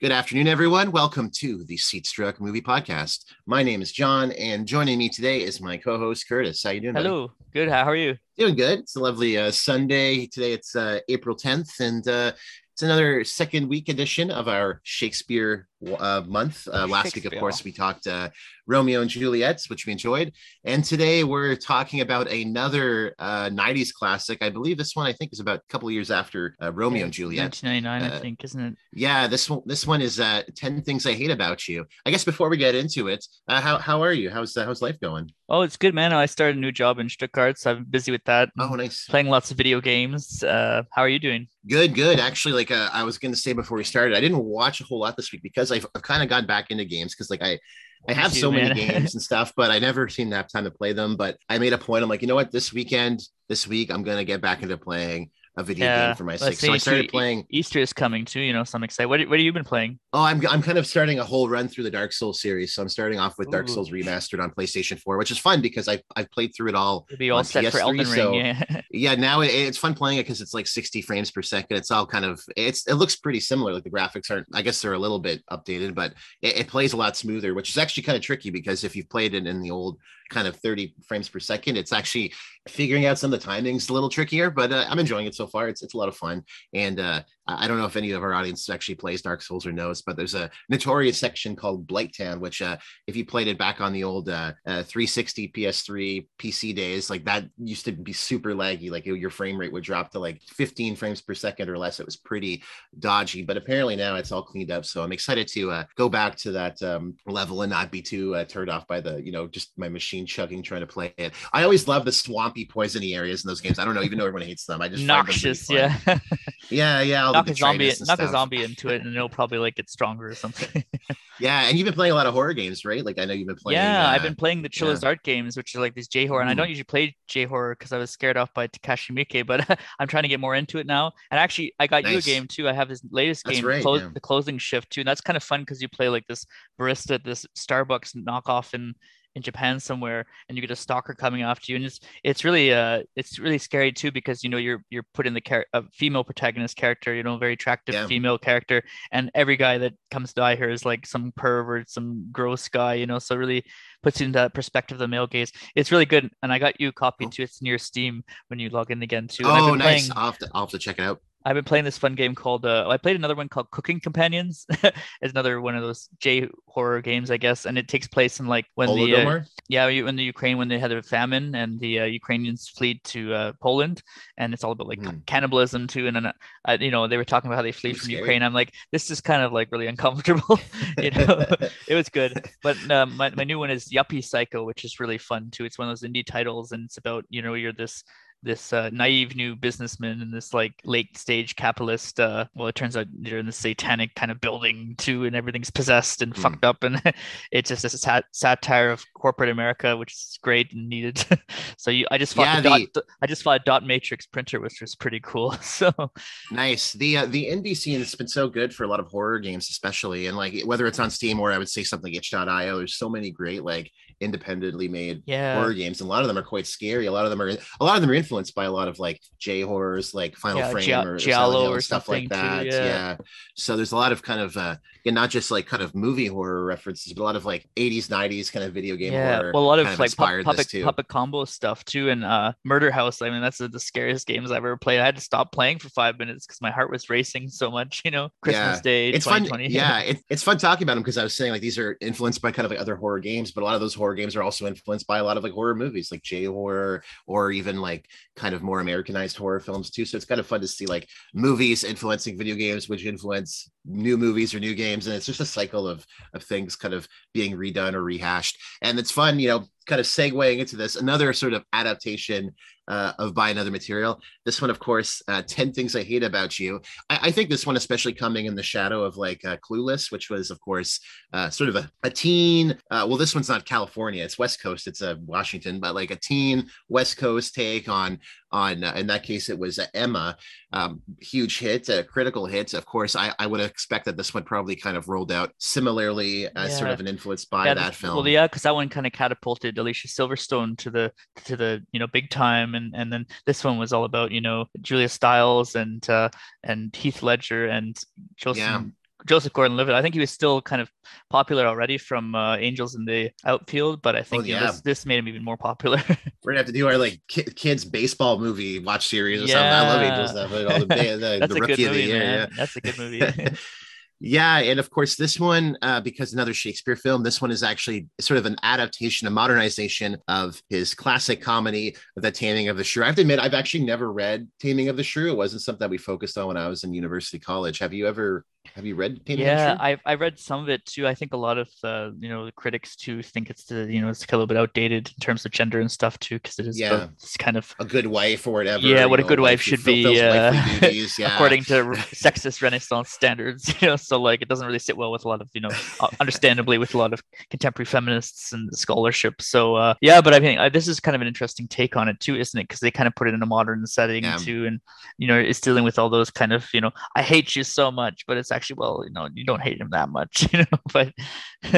Good afternoon, everyone. Welcome to the Seatstruck Movie Podcast. My name is John, and joining me today is my co-host Curtis. How you doing? Hello. Buddy? Good. How are you? Doing good. It's a lovely uh, Sunday today. It's uh, April 10th, and uh, it's another second week edition of our Shakespeare uh, month. Uh, last week, of course, we talked uh, Romeo and Juliet, which we enjoyed. And today we're talking about another uh, 90s classic. I believe this one, I think, is about a couple years after uh, Romeo yeah, and Juliet. 1999, I uh, think, isn't it? Yeah, this one this one is uh, 10 Things I Hate About You. I guess before we get into it, uh, how, how are you? How's, uh, how's life going? Oh, it's good, man. I started a new job in Stuttgart, so I'm busy with that. Oh, nice. Playing lots of video games. Uh, how are you doing? Good, good. Actually, like uh, I was going to say before we started, I didn't watch a whole lot this week because I've, I've kind of gotten back into games because like I I have so many games and stuff, but I never seem to have time to play them. But I made a point. I'm like, you know what? This weekend, this week, I'm gonna get back into playing a video yeah, game for my sake. So I started playing. Easter is coming too, you know, so I'm excited. What, what have you been playing? Oh, I'm, I'm kind of starting a whole run through the Dark Souls series. So I'm starting off with Ooh. Dark Souls Remastered on PlayStation 4, which is fun because I I've played through it all. It'll be all set PS3, for Elden so, Ring. Yeah, yeah. Now it, it's fun playing it because it's like 60 frames per second. It's all kind of it's it looks pretty similar. Like the graphics aren't. I guess they're a little bit updated, but it, it plays a lot smoother, which is actually kind of tricky because if you've played it in the old kind of 30 frames per second. It's actually figuring out some of the timings a little trickier, but uh, I'm enjoying it so far. It's it's a lot of fun, and uh, I don't know if any of our audience actually plays Dark Souls or knows, but there's a notorious section called Blighttown, which uh, if you played it back on the old uh, uh, 360 PS3 PC days, like that used to be super laggy. Like your frame rate would drop to like 15 frames per second or less. It was pretty dodgy, but apparently now it's all cleaned up. So I'm excited to uh, go back to that um, level and not be too uh, turned off by the, you know, just my machine chugging trying to play it. I always love the swampy, poisony areas in those games. I don't know, even though everyone hates them. I just noxious, yeah, yeah, yeah. Knock a zombie, knock a zombie into it, and it'll probably like get stronger or something. yeah, and you've been playing a lot of horror games, right? Like I know you've been playing. Yeah, uh, I've been playing the Chilla's yeah. Art games, which are like these J horror, and I don't usually play J horror because I was scared off by Takashi Miike, but I'm trying to get more into it now. And actually, I got nice. you a game too. I have this latest game, right, close, yeah. the closing shift too, and that's kind of fun because you play like this barista at this Starbucks knockoff in in Japan somewhere and you get a stalker coming after you and it's it's really uh it's really scary too because you know you're you're put in the char- a female protagonist character you know very attractive yeah. female character and every guy that comes to her is like some pervert some gross guy you know so really puts you into that perspective of the male gaze. It's really good and I got you a copy too. It's near Steam when you log in again too and oh nice. playing... I'll have, to, I'll have to check it out I've been playing this fun game called. Uh, I played another one called Cooking Companions. it's another one of those J horror games, I guess, and it takes place in like when the uh, yeah when the Ukraine when they had a famine and the uh, Ukrainians fled to uh, Poland, and it's all about like mm. cannibalism too. And then uh, you know they were talking about how they fled from scary. Ukraine. I'm like, this is kind of like really uncomfortable. you know, it was good, but um, my my new one is Yuppie Psycho, which is really fun too. It's one of those indie titles, and it's about you know you're this this uh, naive new businessman and this like late stage capitalist uh, well it turns out you're in the satanic kind of building too and everything's possessed and mm. fucked up and it's just a sat- satire of corporate america which is great and needed. So you i just fought yeah, the, dot, i just fought a dot matrix printer which was pretty cool so. Nice. The uh, the indie scene has been so good for a lot of horror games especially and like whether it's on steam or i would say something itch.io there's so many great like independently made yeah. horror games and a lot of them are quite scary a lot of them are a lot of them are influenced by a lot of like J horrors, like Final yeah, Frame G- or, Giallo or stuff like that. Too, yeah. yeah. So there's a lot of kind of uh, and not just like kind of movie horror references, but a lot of like 80s, 90s kind of video game yeah. horror. Well, a lot of, like pu- puppet, puppet combo stuff too, and uh, Murder House. I mean, that's the scariest games I've ever played. I had to stop playing for five minutes because my heart was racing so much. You know, Christmas yeah. Day, it's fun. Yeah, it, it's fun talking about them because I was saying like these are influenced by kind of like other horror games, but a lot of those horror games are also influenced by a lot of like horror movies, like J horror, or even like kind of more Americanized horror films too. So it's kind of fun to see like movies influencing video games, which influence new movies or new games, and it's just a cycle of of things kind of being redone or rehashed. And it's fun, you know, kind of segueing into this another sort of adaptation uh, of by another material. This one, of course, uh, 10 Things I Hate About You. I, I, think this one, especially coming in the shadow of like uh, Clueless, which was, of course, uh, sort of a, a teen. Uh, well, this one's not California, it's West Coast, it's uh, Washington, but like a teen West Coast take on, on in that case, it was Emma. Um, huge hit, a critical hit. Of course, I, I would expect that this one probably kind of rolled out similarly as yeah. sort of an influence by yeah, that film. Well, yeah, because that one kind of catapulted Alicia Silverstone to the to the you know big time and and then this one was all about you know Julia Stiles and uh, and Heath Ledger and Joseph yeah. Joseph Gordon-Levitt. I think he was still kind of popular already from uh, Angels in the Outfield, but I think oh, yeah. you know, this, this made him even more popular. We're gonna have to do our like kids baseball movie watch series or yeah. something. I love Angels. That, the, the, the rookie of the year. Yeah. That's a good movie. Yeah, and of course, this one, uh, because another Shakespeare film, this one is actually sort of an adaptation, a modernization of his classic comedy, The Taming of the Shrew. I have to admit, I've actually never read Taming of the Shrew. It wasn't something that we focused on when I was in university college. Have you ever have you read Taming yeah i i read some of it too. I think a lot of uh, you know the critics too think it's the you know it's a little bit outdated in terms of gender and stuff too because it is yeah. it's kind of a good wife or whatever yeah what a good wife should be uh, yeah. according to sexist renaissance standards you know so like it doesn't really sit well with a lot of you know understandably with a lot of contemporary feminists and scholarship. So uh, yeah but i mean this is kind of an interesting take on it too isn't it? Because they kind of put it in a modern setting yeah. too and you know it's dealing with all those kind of you know i hate you so much but it's actually well you know you don't hate him that much you know but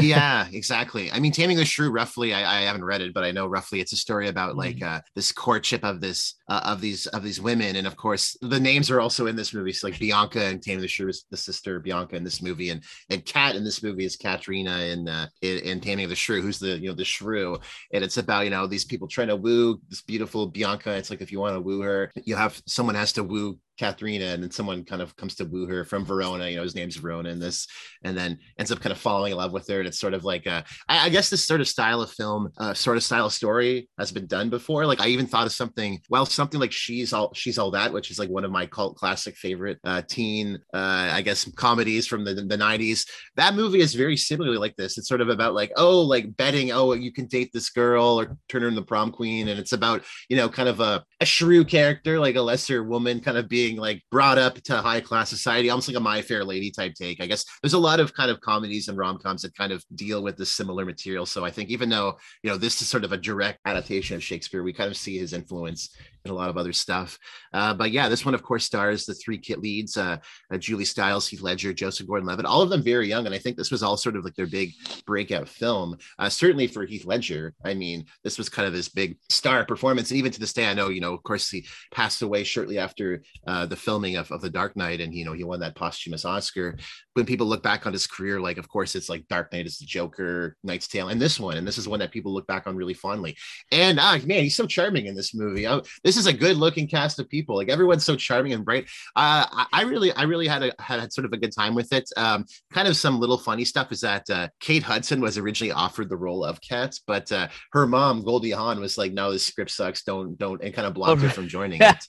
yeah exactly. I mean taming the shrew roughly I, I, haven't read it but i know roughly it's a story about like uh, this courtship of this uh, of these of these women and of course the names are also in this movie so like bianca and taming the shrew is the sister bianca in this movie and and cat in this movie is katrina in uh in, in taming the shrew who's the you know the shrew and it's about you know these people trying to woo this beautiful bianca. It's like if you want to woo her you have someone has to woo Katharina, and then someone kind of comes to woo her from Verona. You know, his name's Verona in this, and then ends up kind of falling in love with her. And it's sort of like a, I, I guess this sort of style of film, uh, sort of style of story has been done before. Like I even thought of something, well, something like she's all she's all that, which is like one of my cult classic favorite uh, teen, uh, I guess, comedies from the the '90s. That movie is very similarly like this. It's sort of about like, oh, like betting, oh, you can date this girl or turn her into the prom queen, and it's about you know kind of a a shrew character, like a lesser woman, kind of being being like brought up to high class society, almost like a My Fair Lady type take. I guess there's a lot of kind of comedies and rom coms that kind of deal with this similar material. So I think even though you know this is sort of a direct adaptation of Shakespeare, we kind of see his influence a lot of other stuff. Uh, but yeah, this one, of course, stars the three kit leads uh, uh, Julie Stiles, Heath Ledger, Joseph Gordon Levitt, all of them very young. And I think this was all sort of like their big breakout film. Uh, certainly for Heath Ledger, I mean, this was kind of this big star performance. And even to this day, I know, you know, of course, he passed away shortly after uh, the filming of, of The Dark Knight. And, you know, he won that posthumous Oscar. When people look back on his career, like, of course, it's like Dark Knight is the Joker, Knight's Tale, and this one. And this is one that people look back on really fondly. And, ah, man, he's so charming in this movie. I, this is a good looking cast of people. Like everyone's so charming and bright. Uh, I really, I really had a had sort of a good time with it. Um, kind of some little funny stuff is that uh, Kate Hudson was originally offered the role of Kat, but uh, her mom Goldie Hawn was like, "No, this script sucks. Don't, don't," and kind of blocked oh, her from joining it.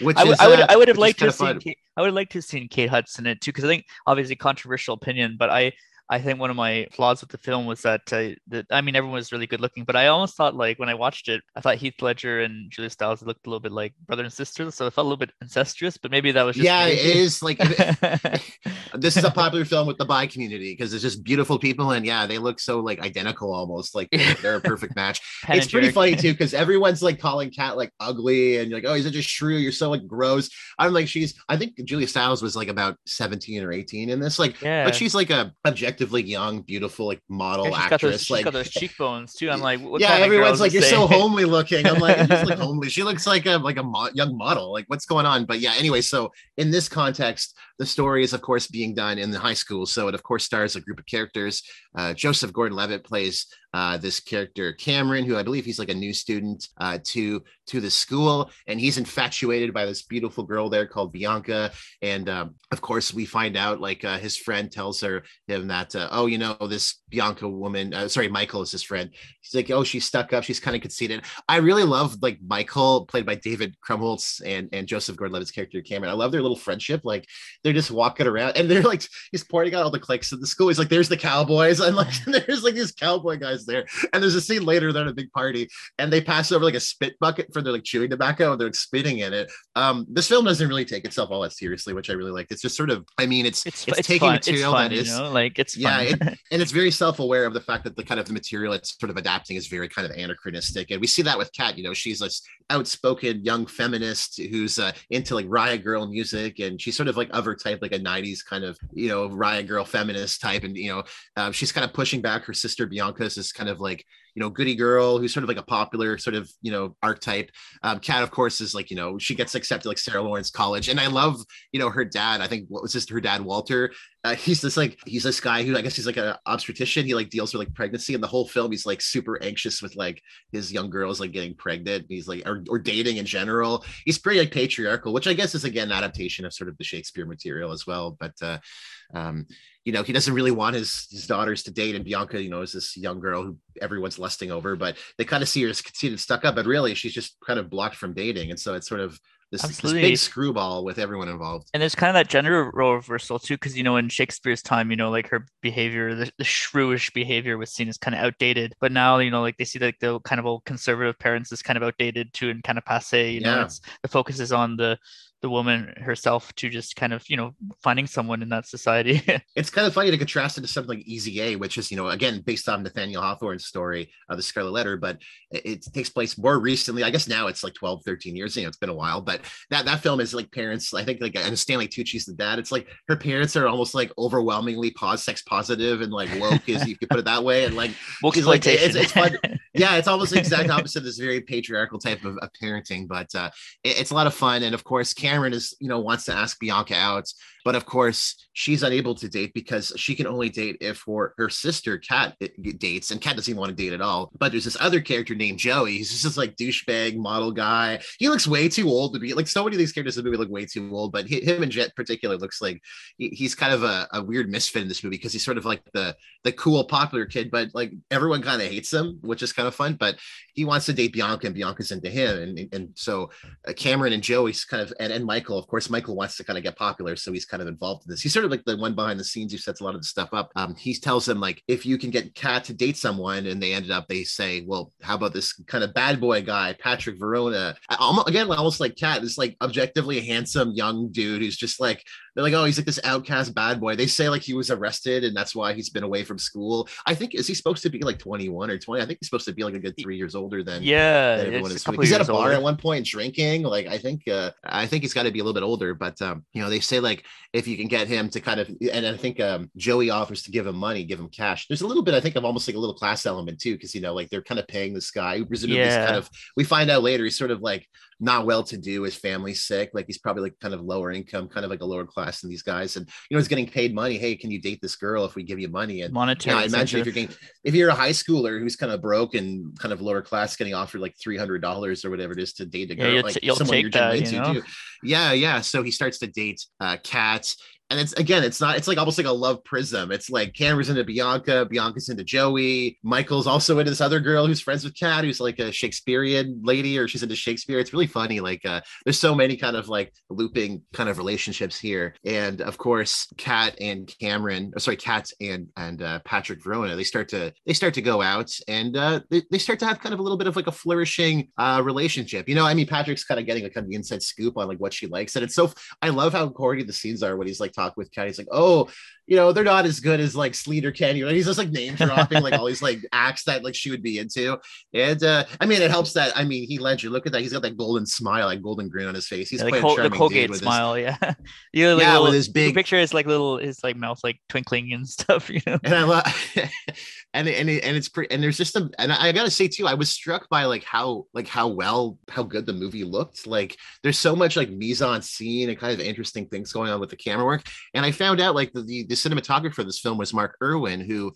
Which I, is, I would, uh, I would have liked to see. Kate, I would have liked to have seen Kate Hudson in it too, because I think obviously controversial opinion, but I I think one of my flaws with the film was that, uh, that I mean, everyone was really good looking, but I almost thought like when I watched it, I thought Heath Ledger and Julia Stiles looked a little bit like brother and sister, so it felt a little bit incestuous. But maybe that was just yeah, it is like this is a popular film with the bi community because it's just beautiful people, and yeah, they look so like identical almost, like they're a perfect match. it's pretty funny too because everyone's like calling Kat like ugly, and you're like, oh, he's such a shrew, you're so like gross. I'm like, she's I think Julia Stiles was like about 17 or 18 in this, like, yeah. but she's like a objective objectively young, beautiful, like model yeah, actress. Those, like got those cheekbones too. I'm like, yeah, everyone's like, you're so homely looking. I'm like, just like homely. She looks like a like a mo- young model. Like, what's going on? But yeah, anyway, so in this context, the story is of course being done in the high school, so it of course stars a group of characters. Uh, Joseph Gordon-Levitt plays uh, this character Cameron, who I believe he's like a new student uh, to to the school, and he's infatuated by this beautiful girl there called Bianca. And um, of course, we find out like uh, his friend tells her him that uh, oh, you know, this Bianca woman, uh, sorry, Michael is his friend. He's like, oh, she's stuck up, she's kind of conceited. I really love like Michael, played by David Krumholtz, and and Joseph Gordon-Levitt's character Cameron. I love their little friendship. Like they're just walking around, and they're like he's pointing out all the cliques of the school. He's like, there's the cowboys, and like there's like these cowboy guys there. And there's a scene later they're at a big party and they pass over like a spit bucket for their like chewing tobacco and they're like, spitting in it. Um, this film doesn't really take itself all that seriously, which I really like. It's just sort of, I mean, it's it's, it's, it's taking fun. material fun, that is you know? like it's yeah, it, and it's very self-aware of the fact that the kind of the material it's sort of adapting is very kind of anachronistic. And we see that with Kat, you know, she's this outspoken young feminist who's uh, into like riot girl music and she's sort of like of her type, like a 90s kind of, you know, riot girl feminist type. And, you know, um, she's kind of pushing back her sister Bianca's this kind of like you know goody girl who's sort of like a popular sort of you know archetype. Um, of course, is like you know she gets accepted like Sarah Lawrence College, and I love you know her dad. I think what was this her dad Walter. Uh, he's this like he's this guy who I guess he's like an obstetrician. He like deals with like pregnancy, and the whole film he's like super anxious with like his young girls like getting pregnant. He's like or, or dating in general. He's pretty like patriarchal, which I guess is again an adaptation of sort of the Shakespeare material as well. But uh, um, you know, he doesn't really want his his daughters to date, and Bianca, you know, is this young girl who everyone's lusting over, but they kind of see her as conceited, stuck up, but really she's just kind of blocked from dating, and so it's sort of this, this, big screwball with everyone involved. And there's kind of that gender role reversal too, because you know in Shakespeare's time, you know, like her behavior, the, the shrewish behavior was seen as kind of outdated. But now, you know, like they see like the kind of old conservative parents is kind of outdated too and kind of passe. You know, it's the focus is on the the woman herself to just kind of you know finding someone in that society. It's kind of funny to contrast it to something like easy a which is you know again based on nathaniel hawthorne's story of the scarlet letter but it, it, takes place more recently. I guess now it's like 12 13 years you know it's been a while but that that film is like parents i think like and stanley tucci's the dad it's like her parents are almost like overwhelmingly pos- sex positive and like woke is you could put it that way and like she's like it's, it's fun. Yeah it's almost the exact opposite of this very patriarchal type of, of parenting but uh it, it's a lot of fun and of course Cameron is, you know, wants to ask Bianca out, but of course she's unable to date because she can only date if her, her sister Kat dates, and Kat doesn't even want to date at all. But there's this other character named Joey. He's just this like douchebag model guy. He looks way too old to be like so many of these characters in the movie look way too old, but him and Jet particular looks like he's kind of a, a weird misfit in this movie because he's sort of like the the cool popular kid, but like everyone kind of hates him, which is kind of fun. But he wants to date Bianca, and Bianca's into him, and and so uh, Cameron and Joey's kind of and, and Michael, of course, Michael wants to kind of get popular, so he's kind of involved in this. He's sort of like the one behind the scenes who sets a lot of the stuff up. Um, he tells them like, if you can get Kat to date someone, and they ended up, they say, well, how about this kind of bad boy guy, Patrick Verona? Almost, again, almost like Kat, this like objectively a handsome young dude who's just like they're like, oh, he's like this outcast bad boy. They say like he was arrested and that's why he's been away from school. I think is he supposed to be like 21 or 20? I think he's supposed to be like a good three years older than yeah. Than everyone is. He's at a bar older. at one point drinking. Like I think uh I think he's got to be a little bit older, but um, you know, they say like if you can get him to kind of and I think um Joey offers to give him money, give him cash. There's a little bit, I think, of almost like a little class element too, because you know, like they're kind of paying this guy who presumably yeah. kind of we find out later he's sort of like not well to do. His family's sick. Like he's probably like kind of lower income, kind of like a lower class than these guys. And you know, he's getting paid money. Hey, can you date this girl if we give you money? And monetary. You know, I imagine if you're getting if you're a high schooler who's kind of broke and kind of lower class, getting offered like three hundred dollars or whatever it is to date a girl, yeah, like t- someone you're that, into, you know? Yeah, yeah. So he starts to date uh, Kat and it's again, it's not, it's like almost like a love prism. It's like Cameron's into Bianca, Bianca's into Joey, Michael's also into this other girl who's friends with Kat, who's like a Shakespearean lady, or she's into Shakespeare. It's really funny. Like, uh, there's so many kind of like looping kind of relationships here. And of course, Kat and Cameron, or sorry, Kat and and uh, Patrick Verona, they start to they start to go out and uh, they, they start to have kind of a little bit of like a flourishing uh, relationship. You know, I mean, Patrick's kind of getting a kind of the inside scoop on like what she likes, and it's so I love how corny the scenes are when he's like talk with Kat. He's like, oh, you know, they're not as good as like Sleater-Kinney. And he's just like name dropping like all these like acts that like she would be into. And uh I mean, it helps that I mean, Heath Ledger. Look at that. He's got that golden smile, like golden grin on his face. He's yeah, the, Col- the Colgate smile. His, yeah. you know, like yeah, little, with his big picture is like little, his like mouth like twinkling and stuff, you know. And I love, and and and it's pretty. And there's just a, and I gotta say too, I was struck by like how like how well how good the movie looked. Like there's so much like mise en scene and kind of interesting things going on with the camera work. And I found out like the the, the cinematographer for this film was Mark Irwin, who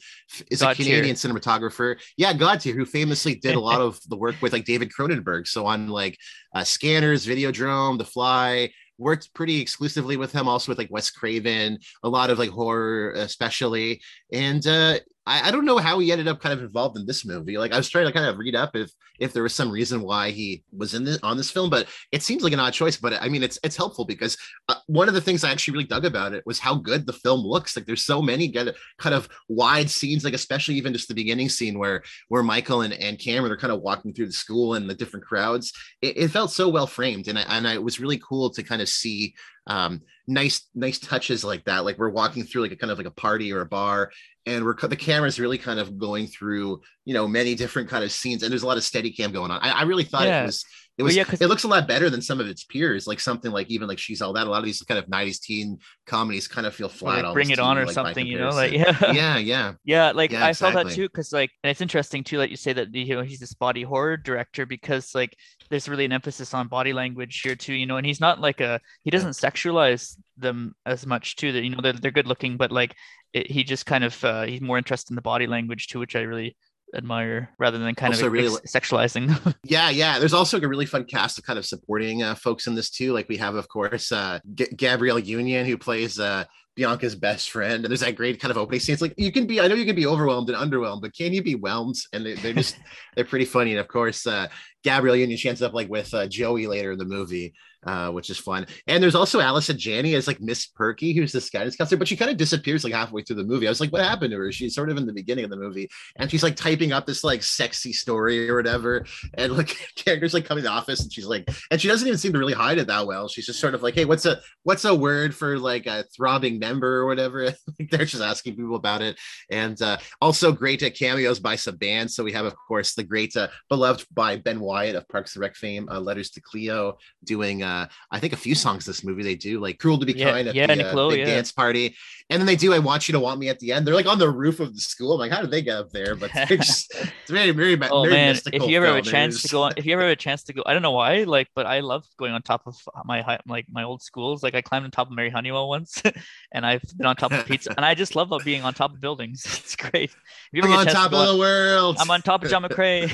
is God a Canadian tier. cinematographer. Yeah, God tier, who famously did a lot of the work with like David Cronenberg. So on like uh, Scanners, Videodrome, The Fly, worked pretty exclusively with him, also with like Wes Craven, a lot of like horror, especially. And uh, I, I don't know how he ended up kind of involved in this movie. Like I was trying to kind of read up if if there was some reason why he was in this on this film, but it seems like an odd choice. But I mean, it's it's helpful because uh, one of the things I actually really dug about it was how good the film looks. Like there's so many get kind of wide scenes, like especially even just the beginning scene where where Michael and, and Cameron are kind of walking through the school and the different crowds. It, it felt so well framed, and I, and I, it was really cool to kind of see um, nice nice touches like that. Like we're walking through like a kind of like a party or a bar, and we're the camera's really kind of going through you know many different kind of scenes and there's a lot of steady cam going on i, I really thought yeah. it was it was well, yeah, it looks a lot better than some of its peers like something like even like she's all that. A lot of these kind of 90s teen comedies kind of feel flat like bring it on or like, something you know like yeah. yeah. Yeah yeah. Like yeah, i exactly. felt that too because like and it's interesting too like you say that you know he's this body horror director because like there's really an emphasis on body language here too you know and he's not like a he doesn't sexualize them as much too that you know they're, they're good looking but like it, he just kind of uh, he's more interested in the body language too which i really admire rather than kind also of really ex- sexualizing. yeah, yeah. There's also a really fun cast of kind of supporting uh, folks in this too. Like we have, of course, uh, G- Gabrielle Union who plays uh, Bianca's best friend, and there's that great kind of opening scene. It's like you can be, I know you can be overwhelmed and underwhelmed, but can you be whelmed? And they, are just they're pretty funny. And of course, uh, Gabrielle Union she ends up like with uh, Joey later in the movie uh, which is fun. And there's also Allison Janney as like Miss Perky, who's this guidance counselor, but she kind of disappears like halfway through the movie. I was like, what happened to her? She's sort of in the beginning of the movie, and she's like typing up this like sexy story or whatever. And like characters like coming to the office, and she's like, and she doesn't even seem to really hide it that well. She's just sort of like, hey, what's a what's a word for like a throbbing member or whatever? they're just asking people about it. And uh, also great at cameos by some bands. So we have, of course, the great uh, beloved by Ben Wyatt of Parks and Rec fame, uh, Letters to Cleo, doing uh, I think a few songs this movie they do like "Cruel to Be yeah, Kind" at yeah, the Nicole, uh, yeah. dance party, and then they do "I Want You to Want Me" at the end. They're like on the roof of the school. I'm like, how did they get up there? But just, it's very, very, oh, very man. If you ever have a chance to go, on, if you ever have a chance to go, I don't know why, like, but I love going on top of my like my old schools. Like I climbed on top of Mary Honeywell once, and I've been on top of pizza, and I just love being on top of buildings. It's great. I'm on top of the world. I'm on top of John McCrae.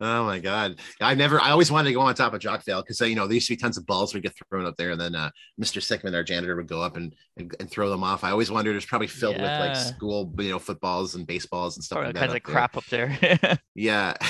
oh my god, I never. I always wanted to go on top of Jockvale because you know there used to be tons of balls we get thrown up there, and then uh, Mr. Sickman, our janitor, would go up and, and, and throw them off. I always wondered it's probably filled yeah. with like school, you know, footballs and baseballs and stuff. All like kinds of crap up there. yeah.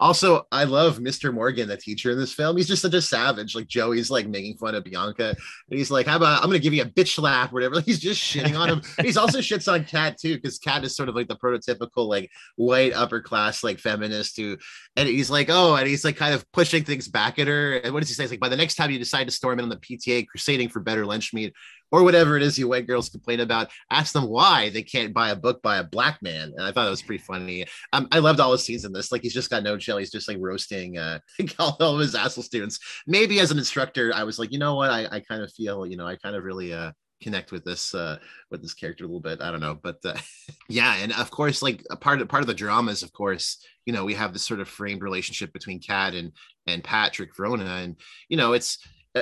Also, I love Mr. Morgan, the teacher in this film. He's just such a savage. Like Joey's like making fun of Bianca, and he's like, "How about I'm gonna give you a bitch slap or whatever." Like, he's just shitting on him. he's also shits on Kat too, because Kat is sort of like the prototypical like white upper class like feminist who, and he's like, oh, and he's like kind of pushing things back at her. And what does he say? He's like, by the next time you decide to storm in on the PTA crusading for better lunch meat or whatever it is you white girls complain about, ask them why they can't buy a book by a black man. And I thought that was pretty funny. Um, I loved all the scenes in this. Like he's just got no chill. He's just like roasting uh, all of his asshole students. Maybe as an instructor, I was like, you know what? I, I kind of feel, you know, I kind of really uh, connect with this uh with this character a little bit i don't know but uh, yeah and of course like a part of part of the drama is of course you know we have this sort of framed relationship between kat and and patrick verona and you know it's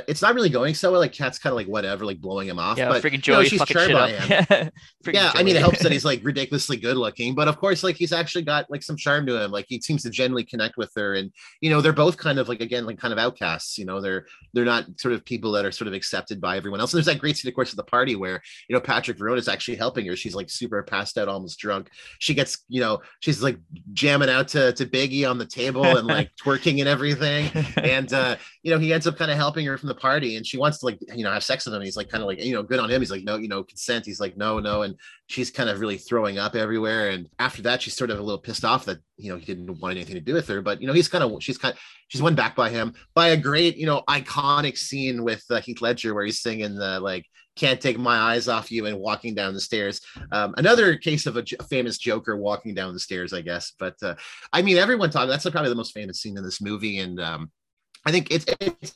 it's not really going so well. Like Kat's kind of like whatever, like blowing him off. Yeah, but freaking Joey, know, she's charmed by him. yeah, I mean, it helps that he's like ridiculously good looking, but of course, like he's actually got like some charm to him. Like he seems to genuinely connect with her, and you know, they're both kind of like again, like kind of outcasts. You know, they're they're not sort of people that are sort of accepted by everyone else. And there's that great scene, of course, at the party where you know Patrick Verona is actually helping her. She's like super passed out, almost drunk. She gets, you know, she's like jamming out to to Biggie on the table and like twerking and everything, and uh, you know, he ends up kind of helping her from the party, and she wants to like you know have sex with him. He's like kind of like you know good on him. He's like no you know consent. He's like no no, and she's kind of really throwing up everywhere. And after that, she's sort of a little pissed off that you know he didn't want anything to do with her. But you know he's kind of she's kind she's won back by him by a great you know iconic scene with uh, Heath Ledger where he's singing the like can't take my eyes off you and walking down the stairs. Um, another case of a, j- famous Joker walking down the stairs, I guess. But uh, I mean, everyone talking. That's probably the most famous scene in this movie, and um, I think it's it's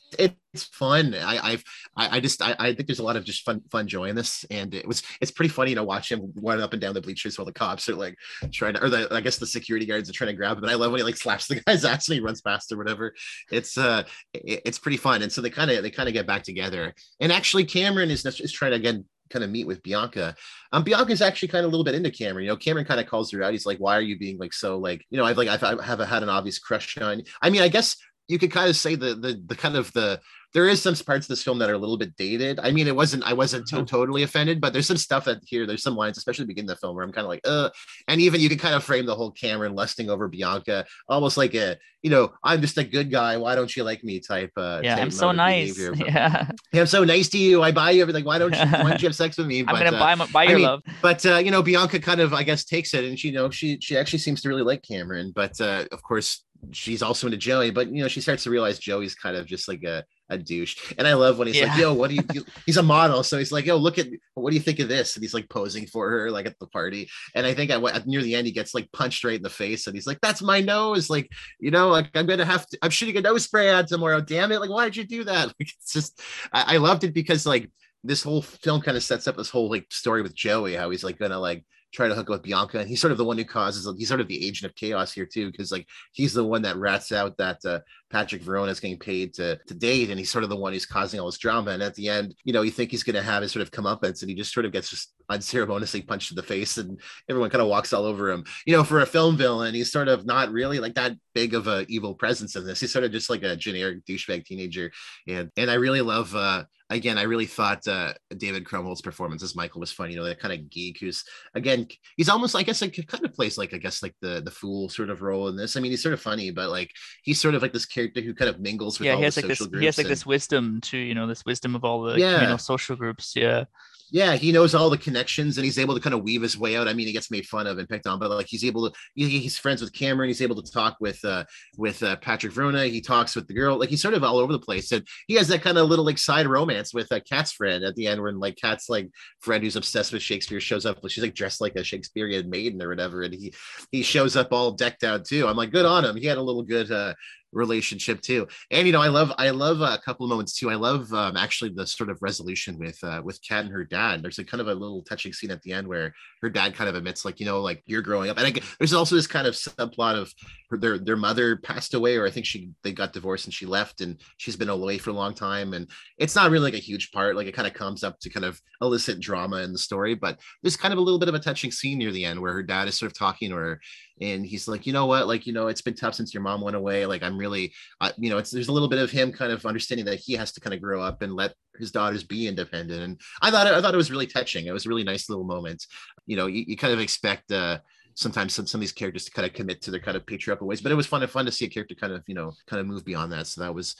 it's fun. I I've I, I just I, I think there's a lot of just fun fun joy in this, and it was it's pretty funny to watch him run up and down the bleachers while the cops are like trying to, or the I guess the security guards are trying to grab him. And I love when he like slaps the guy's ass and he runs past or whatever. It's uh it, it's pretty fun, and so they kind of they kind of get back together. And actually, Cameron is is trying to again kind of meet with Bianca. Um, Bianca's actually kind of a little bit into Cameron. You know, Cameron kind of calls her out. He's like, "Why are you being like so like you know?" I've like I've, I have had an obvious crush on. I mean, I guess you could kind of say the the the kind of the there is some parts of this film that are a little bit dated. I mean, it wasn't I wasn't to- totally offended, but there's some stuff that here there's some lines, especially beginning of the film, where I'm kind of like, uh, and even you can kind of frame the whole Cameron lusting over Bianca, almost like a you know, I'm just a good guy. Why don't you like me? Type. Uh, yeah, I'm so nice. yeah. I'm so nice to you. I buy you everything. Why don't you? Why don't you have sex with me? But, I'm gonna uh, buy my, buy your I mean, love. But uh, you know, Bianca kind of I guess takes it, and she you know she she actually seems to really like Cameron, but uh, of course she's also into Joey, but you know, she starts to realize Joey's kind of just like a, a douche. And I love when he's yeah. like, "Yo, what do you?" Do? He's a model, so he's like, "Yo, look at what do you think of this?" And he's like posing for her like at the party. And I think at, near the end he gets like punched right in the face, and he's like, "That's my nose!" Like you know, like I'm gonna have to. I'm shooting a nose spray ad tomorrow. Damn it! Like why did you do that? Like it's just I, I loved it because like this whole film kind of sets up this whole like story with Joey, how he's like gonna like try to hook up with Bianca, and he's sort of the one who causes. He's sort of the agent of chaos here too, because like he's the one that rats out that uh, Patrick Verona is getting paid to to date, and he's sort of the one who's causing all this drama. And at the end, you know, you think he's going to have his sort of comeuppance, and he just sort of gets just unceremoniously punched in the face, and everyone kind of walks all over him. You know, for a film villain, he's sort of not really like that big of a evil presence in this. He's sort of just like a generic douchebag teenager, and and I really love. uh again, I really thought uh, David Krumholtz's performance as Michael was funny. You know, that kind of geek who's again, he's almost, I guess, like kind of plays like I guess like the the fool sort of role in this. I mean, he's sort of funny, but like he's sort of like this character who kind of mingles with yeah, all he has the like social this, groups. He has like and, this wisdom too, you know, this wisdom of all the yeah. you know social groups. Yeah yeah, he knows all the connections and he's able to kind of weave his way out. I mean, he gets made fun of and picked on, but like he's able to, he, he's friends with Cameron. He's able to talk with, uh, with uh, Patrick Verona. He talks with the girl. Like he's sort of all over the place. And he has that kind of little like side romance with uh, Kat's friend at the end, when like Cat's like friend who's obsessed with Shakespeare shows up. She's like dressed like a Shakespearean maiden or whatever. And he, he shows up all decked out too. I'm like, good on him. He had a little good, uh, relationship too. And you know i love i love a couple of moments too. I love um, actually the sort of resolution with uh with kat and her dad. There's a kind of a little touching scene at the end where her dad kind of admits like you know like you're growing up. And I, there's also this kind of subplot of her, their their mother passed away or i think she they got divorced and she left and she's been away for a long time. And it's not really like a huge part. Like it kind of comes up to kind of elicit drama in the story but there's kind of a little bit of a touching scene near the end where her dad is sort of talking her and he's like you know what? Like you know it's been tough since your mom went away. Like i'm really uh, you know it's there's a little bit of him kind of understanding that he has to kind of grow up and let his daughters be independent. And i thought i thought it was really touching. It was a really nice little moment. You know you, you kind of expect uh sometimes some, some of these characters to kind of commit to their kind of patriarchal ways but it was fun and fun to see a character kind of you know kind of move beyond that so that was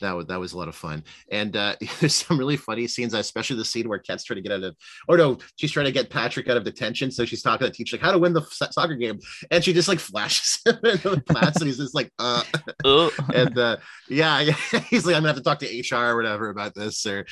that was that was a lot of fun. And uh, there's some really funny scenes, especially the scene where Kat's trying to get out of, or no, she's trying to get Patrick out of detention. So she's talking to the teacher like how to win the soccer game, and she just like flashes him into the class, and he's just like, uh, and uh, yeah, yeah, he's like, I'm gonna have to talk to HR or whatever about this, or.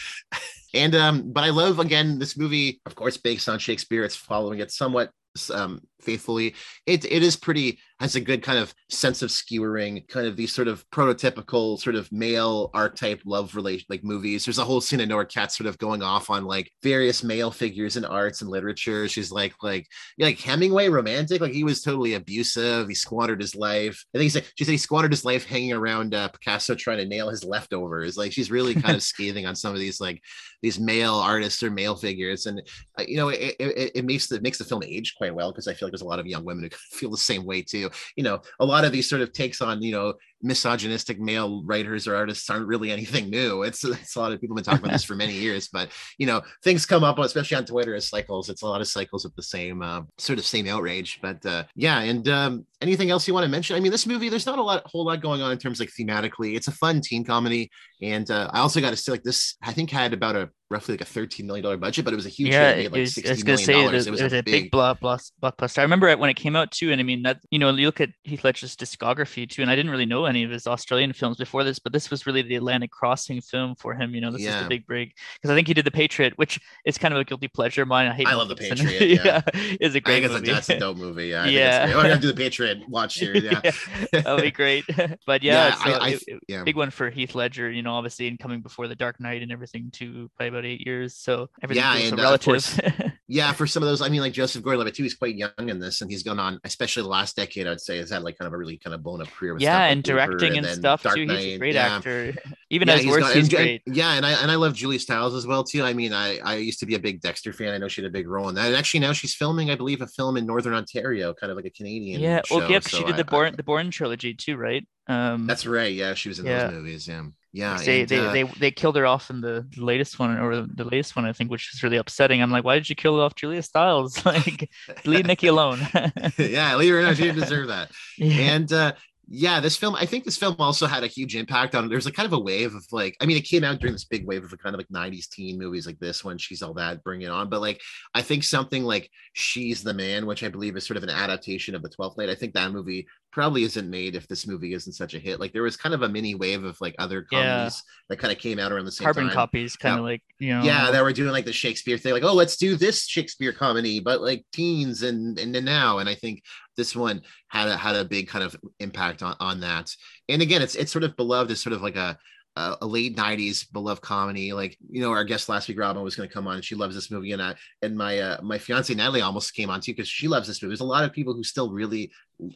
And um, but I love again this movie, of course, based on Shakespeare. It's following it somewhat um, faithfully. It it is pretty has a good kind of sense of skewering, kind of these sort of prototypical sort of male archetype love relation like movies. There's a whole scene in Nora Cat sort of going off on like various male figures in arts and literature. She's like like like Hemingway romantic, like he was totally abusive. He squandered his life. I think he said she said he squandered his life hanging around uh, Picasso trying to nail his leftovers. Like she's really kind of scathing on some of these like these male artists or male figures, and uh, you know it, it, it makes the it makes the film age quite well because I feel like there's a lot of young women who feel the same way too. You know, a lot of these sort of takes on, you know, misogynistic male writers or artists aren't really anything new. It's, it's a lot of people have been talking about this for many years, but you know, things come up, especially on Twitter as cycles. It's a lot of cycles of the same uh, sort of same outrage. But uh, yeah, and um, anything else you want to mention? I mean, this movie, there's not a lot, whole lot going on in terms like thematically. It's a fun teen comedy, and uh, I also got to say, like this, I think had about a roughly like a thirteen million dollar budget, but it was a huge yeah, hit. It, like was, I was gonna say it, it, was, a, big, big block, blockbuster. I remember it when it came out too, and I mean that you know you look at Heath Ledger's discography too, and I didn't really know any of his Australian films before this, but this was really the Atlantic Crossing film for him. You know, this yeah. is the big break because I think he did the Patriot, which is kind of a guilty pleasure of mine. I hate. I love the Patriot. yeah. yeah, it's a great I movie. That's a dope movie. Yeah, I yeah. I'm gonna do the Patriot watch series. Yeah, yeah that'll be great. but yeah, yeah, so I, I, it, yeah, big one for Heath Ledger. You know, obviously, and coming before the Dark Knight and everything too by about eight years. So everything yeah, and, so uh, relative. Yeah, for some of those, I mean, like Joseph Gordon-Levitt too. He's quite young in this, and he's gone on, especially the last decade. I'd say has had like kind of a really kind of blown up career. With yeah, and directing and, and stuff Dark too. Knight, he's a great yeah. actor. Even yeah, at his worst, he's and, great. Yeah, and I and I love Julie Stiles as well too. I mean, I I used to be a big Dexter fan. I know she had a big role in that. And actually, now she's filming, I believe, a film in Northern Ontario, kind of like a Canadian. Yeah, show. well, yep, so she did the Bourne the Bourne trilogy too, right? Um, that's right. Yeah, she was in yeah. those movies. Yeah. Yeah, they and, they, uh, they they killed her off in the latest one or the latest one I think, which is really upsetting. I'm like, why did you kill off Julia Stiles? like, leave Nicky alone. yeah, leave her alone. She didn't deserve that. Yeah. And uh, yeah, this film, I think this film also had a huge impact on. There's a kind of a wave of like, I mean, it came out during this big wave of kind of like 90s teen movies like this one, She's All That, Bring It On. But like, I think something like She's the Man, which I believe is sort of an adaptation of The 12th Night, I think that movie probably isn't made if this movie isn't such a hit. Like there was kind of a mini wave of like other comedies yeah. that kind of came out around the same time. Carbon time. copies, kind of like you know. Yeah, that were doing like the Shakespeare thing, like oh let's do this Shakespeare comedy, but like teens and and now. And I think this one had a had a big kind of impact on on that. And again, it's it's sort of beloved as sort of like a a, a late 90s beloved comedy like you know our guest last week robin was going to come on and she loves this movie and I, and my uh, my fiance natalie almost came on too because she loves this movie there's a lot of people who still really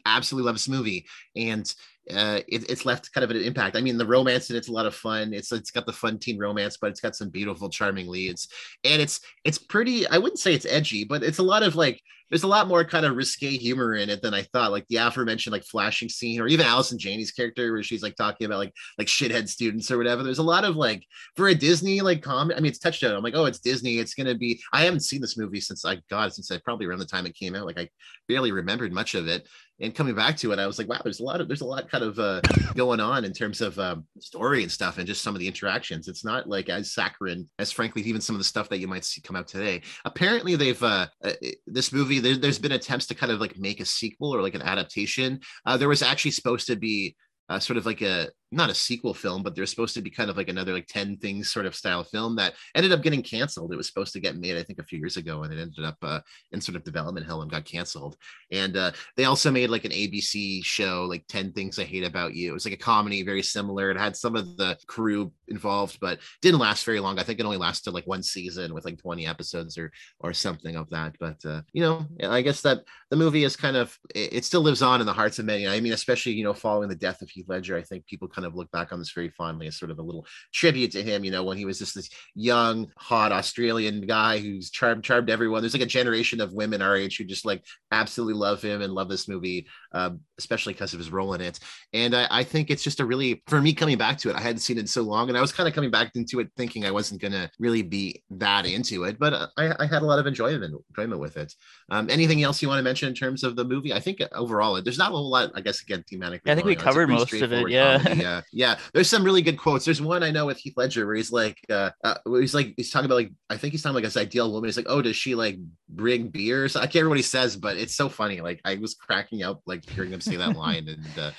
absolutely love this movie and uh, it, it's left kind of an impact. I mean, the romance and it's a lot of fun. It's it's got the fun teen romance, but it's got some beautiful, charming leads, and it's it's pretty. I wouldn't say it's edgy, but it's a lot of like there's a lot more kind of risque humor in it than I thought. Like the aforementioned like flashing scene, or even Allison Janney's character where she's like talking about like like shithead students or whatever. There's a lot of like for a Disney like comedy. I mean, it's touched touchdown. I'm like, oh, it's Disney. It's gonna be. I haven't seen this movie since I got it since I probably around the time it came out. Like I barely remembered much of it and coming back to it, I was like, wow, there's a lot of there's a lot kind of uh, going on in terms of um, story and stuff, and just some of the interactions. It's not like as saccharine as, frankly, even some of the stuff that you might see come out today. Apparently, they've uh, uh, this movie. There, has been attempts to kind of like make a sequel or like an adaptation. Uh, there was actually supposed to be uh, sort of like a not a sequel film, but there's supposed to be kind of like another like 10 things sort of style film that ended up getting canceled. It was supposed to get made, I think, a few years ago, and it ended up uh, in sort of development hell and got canceled. And uh, they also made like an ABC show, like 10 Things I Hate About You. It was like a comedy, very similar. It had some of the crew involved, but didn't last very long. I think it only lasted like one season with like 20 episodes or or something of that. But uh, you know, I guess that the movie is kind of it, it still lives on in the hearts of many. I mean, especially you know, following the death of Heath Ledger, I think people kind of look back on this very fondly as sort of a little tribute to him. You know, when he was just this young, hot Australian guy who's charmed charmed everyone. There's like a generation of women our age who just like absolutely love him and love this movie, um, especially because of his role in it. And I, I, think it's just a really for me coming back to it. I hadn't seen it so long, and I was kind of coming back into it thinking I wasn't gonna really be that into it, but uh, I, I had a lot of enjoyment enjoyment with it. Um, anything else you want to mention in terms of the movie? I think overall there's not a whole lot. I guess again thematically. Yeah, I think we covered most of it. Yeah. yeah, yeah. There's some really good quotes. There's one I know with Heath Ledger where he's like, uh, uh he's like, he's talking about like, I think he's talking like his ideal woman. He's like, oh, does she like bring beers? I can't remember what he says, but it's so funny. Like I was cracking up like hearing him say that line and. uh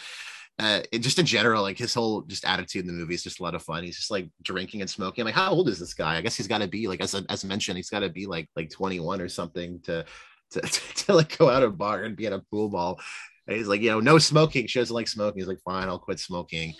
uh, it, just in general, like his whole just attitude in the movie is just a lot of fun. He's just like drinking and smoking. like, how old is this guy? I guess he's got to be like, as as mentioned, he's got to be like like 21 or something to to, to, like go out of a bar and be at a pool ball he's like, you know, no smoking. She doesn't like smoking. He's like, fine, I'll quit smoking.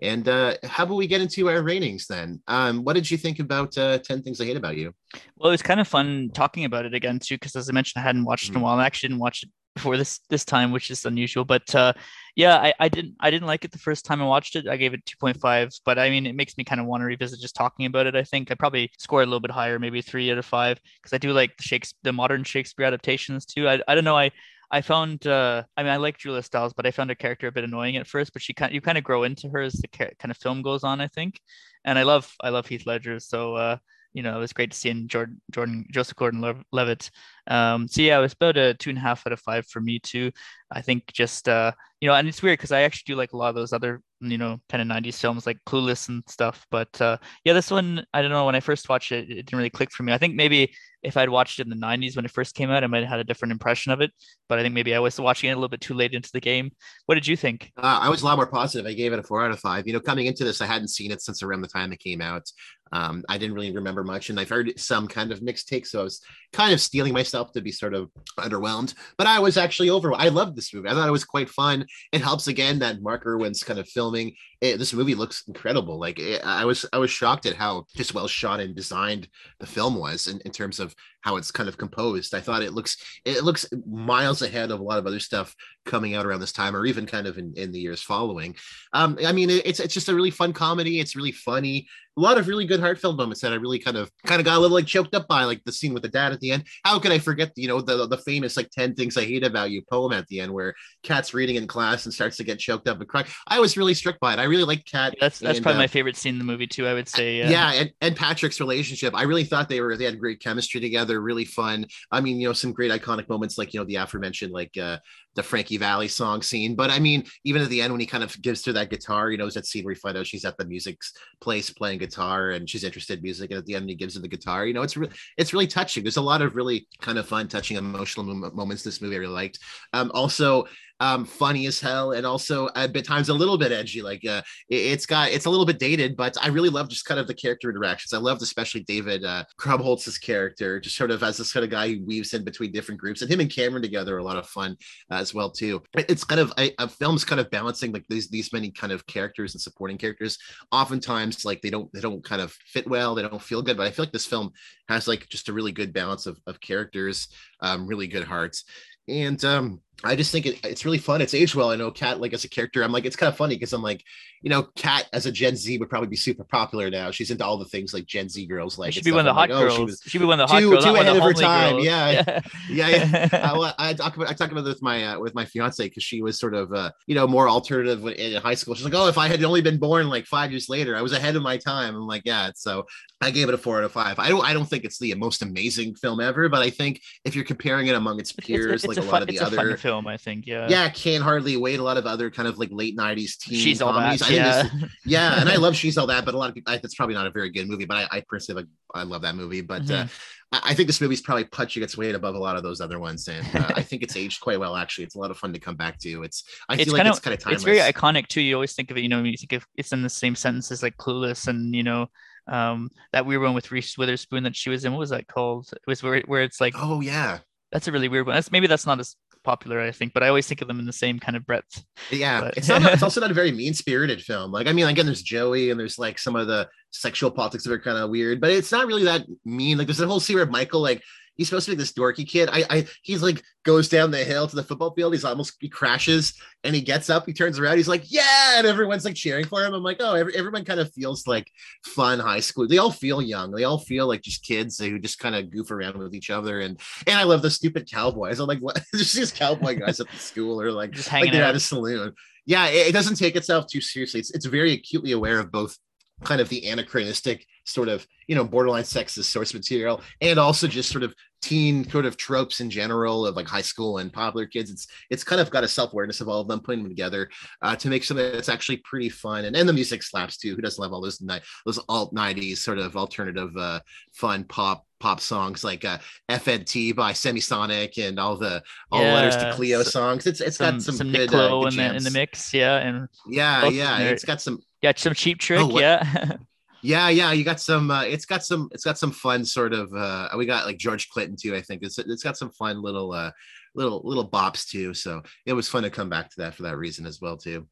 And uh, how about we get into our ratings then? Um, what did you think about uh, 10 Things I Hate About You? Well, it was kind of fun talking about it again, too, because as I mentioned, I hadn't watched it in a mm-hmm. while. I actually didn't watch it before this this time, which is unusual. But uh, yeah, I, I didn't I didn't like it the first time I watched it. I gave it 2.5, but I mean, it makes me kind of want to revisit just talking about it. I think I probably score a little bit higher, maybe three out of five, because I do like the Shakespeare, the modern Shakespeare adaptations too. I, I don't know. I I found uh, I mean I like Julia Stiles, but I found her character a bit annoying at first. But she kind you kind of grow into her as the kind of film goes on, I think. And I love I love Heath Ledger, so uh, you know, it was great to see in Jordan, Jordan Joseph Gordon-Levitt. Um, so yeah, it was about a two and a half out of five for me too. I think just uh, you know, and it's weird because I actually do like a lot of those other you know kind of 90s films like Clueless and stuff. But uh, yeah, this one I don't know. When I first watched it, it didn't really click for me. I think maybe if I'd watched it in the 90s when it first came out, I might have had a different impression of it. But I think maybe I was watching it a little bit too late into the game. What did you think? Uh, I was a lot more positive. I gave it a four out of five. You know, coming into this, I hadn't seen it since around the time it came out. Um, I didn't really remember much, and I've heard some kind of mixed takes, so I was kind of stealing myself to be sort of underwhelmed. But I was actually over. I loved this movie. I thought it was quite fun. It helps again that Mark Irwin's kind of filming. It, this movie looks incredible. Like it, I was, I was shocked at how just well shot and designed the film was in, in terms of how it's kind of composed. I thought it looks it looks miles ahead of a lot of other stuff coming out around this time, or even kind of in, in the years following. Um, I mean, it's it's just a really fun comedy. It's really funny. A lot of really good heartfelt moments that I really kind of kind of got a little like choked up by, like the scene with the dad at the end. How could I forget, you know, the the famous like ten things I hate about you poem at the end, where Cat's reading in class and starts to get choked up and cry. I was really struck by it. I really like Kat. That's that's and, probably uh, my favorite scene in the movie too. I would say. Uh, yeah, and, and Patrick's relationship. I really thought they were they had great chemistry together really fun. I mean, you know, some great iconic moments like, you know, the aforementioned, like uh, the Frankie Valli song scene. But I mean, even at the end when he kind of gives her that guitar, you know, that scene where find out she's at the music place playing guitar and she's interested in music. And at the end, he gives her the guitar. You know, it's really, it's really touching. There's a lot of really kind of fun, touching, emotional moments. This movie I really liked. Um, also, um, funny as hell, and also at times a little bit edgy. Like uh, it, has got it's a little bit dated, but I really love just kind of the character interactions. I loved especially David uh, Krumholtz's character, just sort of as this kind of guy who weaves in between different groups, and him and Cameron together are a lot of fun uh, as well too. It's kind of a, a film's kind of balancing like these these many kind of characters and supporting characters. Oftentimes, like they don't they don't kind of fit well, they don't feel good, but I feel like this film has like just a really good balance of, of characters, um, really good hearts. And um, I just think it, it's really fun. It's aged well. I know Kat, like as a character, I'm like, it's kind of funny because I'm like, you know, Kat as a Gen Z would probably be super popular now. She's into all the things like Gen Z girls like. She'd be one of the hot like, girls. Oh, she was she'd be one of the hot too, girls. Too ahead of her time. Yeah, yeah, yeah. yeah. I, I, talk about I talk about this with my uh, with my fiance because she was sort of uh, you know more alternative in high school. She's like, oh, if I had only been born like five years later, I was ahead of my time. I'm like, yeah. So I gave it a four out of five. I don't I don't think it's the most amazing film ever, but I think if you're comparing it among its peers, it's, it's, like a, a, lot of the other film, I think. Yeah. Yeah, can't hardly wait. A lot of other kind of like late '90s teen She's comedies. All that, yeah. This, yeah, and I love She's All That, but a lot of people, it's probably not a very good movie. But I, I personally like, I love that movie. But uh, mm-hmm. uh, I think this movie's probably punching its weight above a lot of those other ones, and uh, I think it's aged quite well. Actually, it's a lot of fun to come back to. It's I it's feel like of, it's kind of timeless. It's very iconic too. You always think of it. You know, you think of it's in the same sentence as like Clueless, and you know um that weird one with Reese Witherspoon that she was in. What was that called? It was where where it's like oh yeah, that's a really weird one. That's maybe that's not as popular, I think, but I always think of them in the same kind of breadth. Yeah, but... it's not. it's also not a very mean spirited film. Like, I mean, again, there's Joey, and there's like some of the sexual politics that are kind of weird, but it's not really that mean. Like, there's a whole scene where Michael like he's supposed to be this dorky kid. I, I he's like goes down the hill to the football field. He's almost he crashes and he gets up. He turns around. He's like, yeah, and everyone's like cheering for him. I'm like, oh, every, everyone kind of feels like fun high school. They all feel young. They all feel like just kids who just kind of goof around with each other. And and I love the stupid cowboys. I'm like, what? just these cowboy guys at the school or like just hanging like they're out. at a saloon. Yeah, it, it doesn't take itself too seriously. It's it's very acutely aware of both kind of the anachronistic sort of you know borderline sexist source material and also just sort of teen sort of tropes in general of like high school and popular kids. It's it's kind of got a self-awareness of all of them putting them together uh, to make something that's actually pretty fun. And, and the music slaps too. Who doesn't love all those ni- those alt 90s sort of alternative uh, fun pop pop songs like uh, FNT by Semisonic and all the all yeah, the letters to Cleo so, songs. It's it's some, got some, some good, uh, good in, the, in the mix, yeah, and yeah, yeah, it's got some yeah, some cheap trick, oh, yeah. yeah, yeah, you got some. Uh, it's got some. It's got some fun sort of. Uh, we got like George Clinton too. I think it's it's got some fun little uh, little little bops too. So it was fun to come back to that for that reason as well too.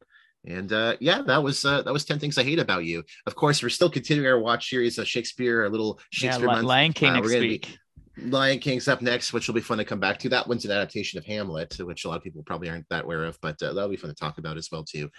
And uh, yeah, that was uh, that was ten things I hate about you. Of course, we're still continuing our watch series of Shakespeare, our little Shakespeare yeah, month. Lion King uh, next week. Be, Lion King's up next, which will be fun to come back to. That one's an adaptation of Hamlet, which a lot of people probably aren't that aware of, but uh, that'll be fun to talk about as well too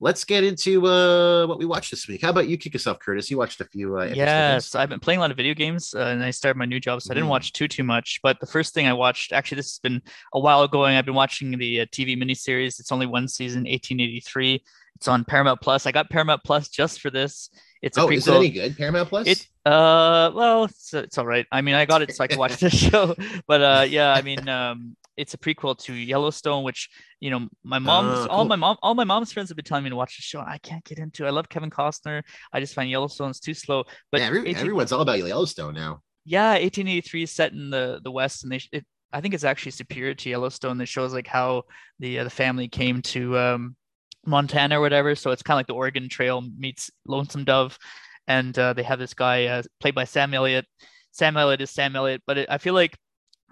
let's get into uh, what we watched this week. How about you kick us off, Curtis? You watched a few. Uh, yes, I've been playing a lot of video games, uh, and I started my new job, so I didn't mm. watch too too much. But the first thing I watched, actually, this has been a while going. I've been watching the uh, TV miniseries. It's only one season, 1883. It's on Paramount Plus. I got Paramount Plus just for this. It's a oh, prequel. is it any good? Paramount Plus? It uh, well, it's, it's all right. I mean, I got it so I can watch this show. But uh, yeah, I mean, um, it's a prequel to Yellowstone, which you know my mom's uh, cool. all my mom all my mom's friends have been telling me to watch the show. I can't get into. I love Kevin Costner. I just find Yellowstone's too slow. But yeah, every, 18, everyone's all about Yellowstone now. Yeah, 1883 is set in the the West, and they it, I think it's actually superior to Yellowstone. That shows like how the uh, the family came to um, Montana or whatever. So it's kind of like the Oregon Trail meets Lonesome Dove, and uh, they have this guy uh, played by Sam Elliott. Sam Elliott is Sam Elliott, but it, I feel like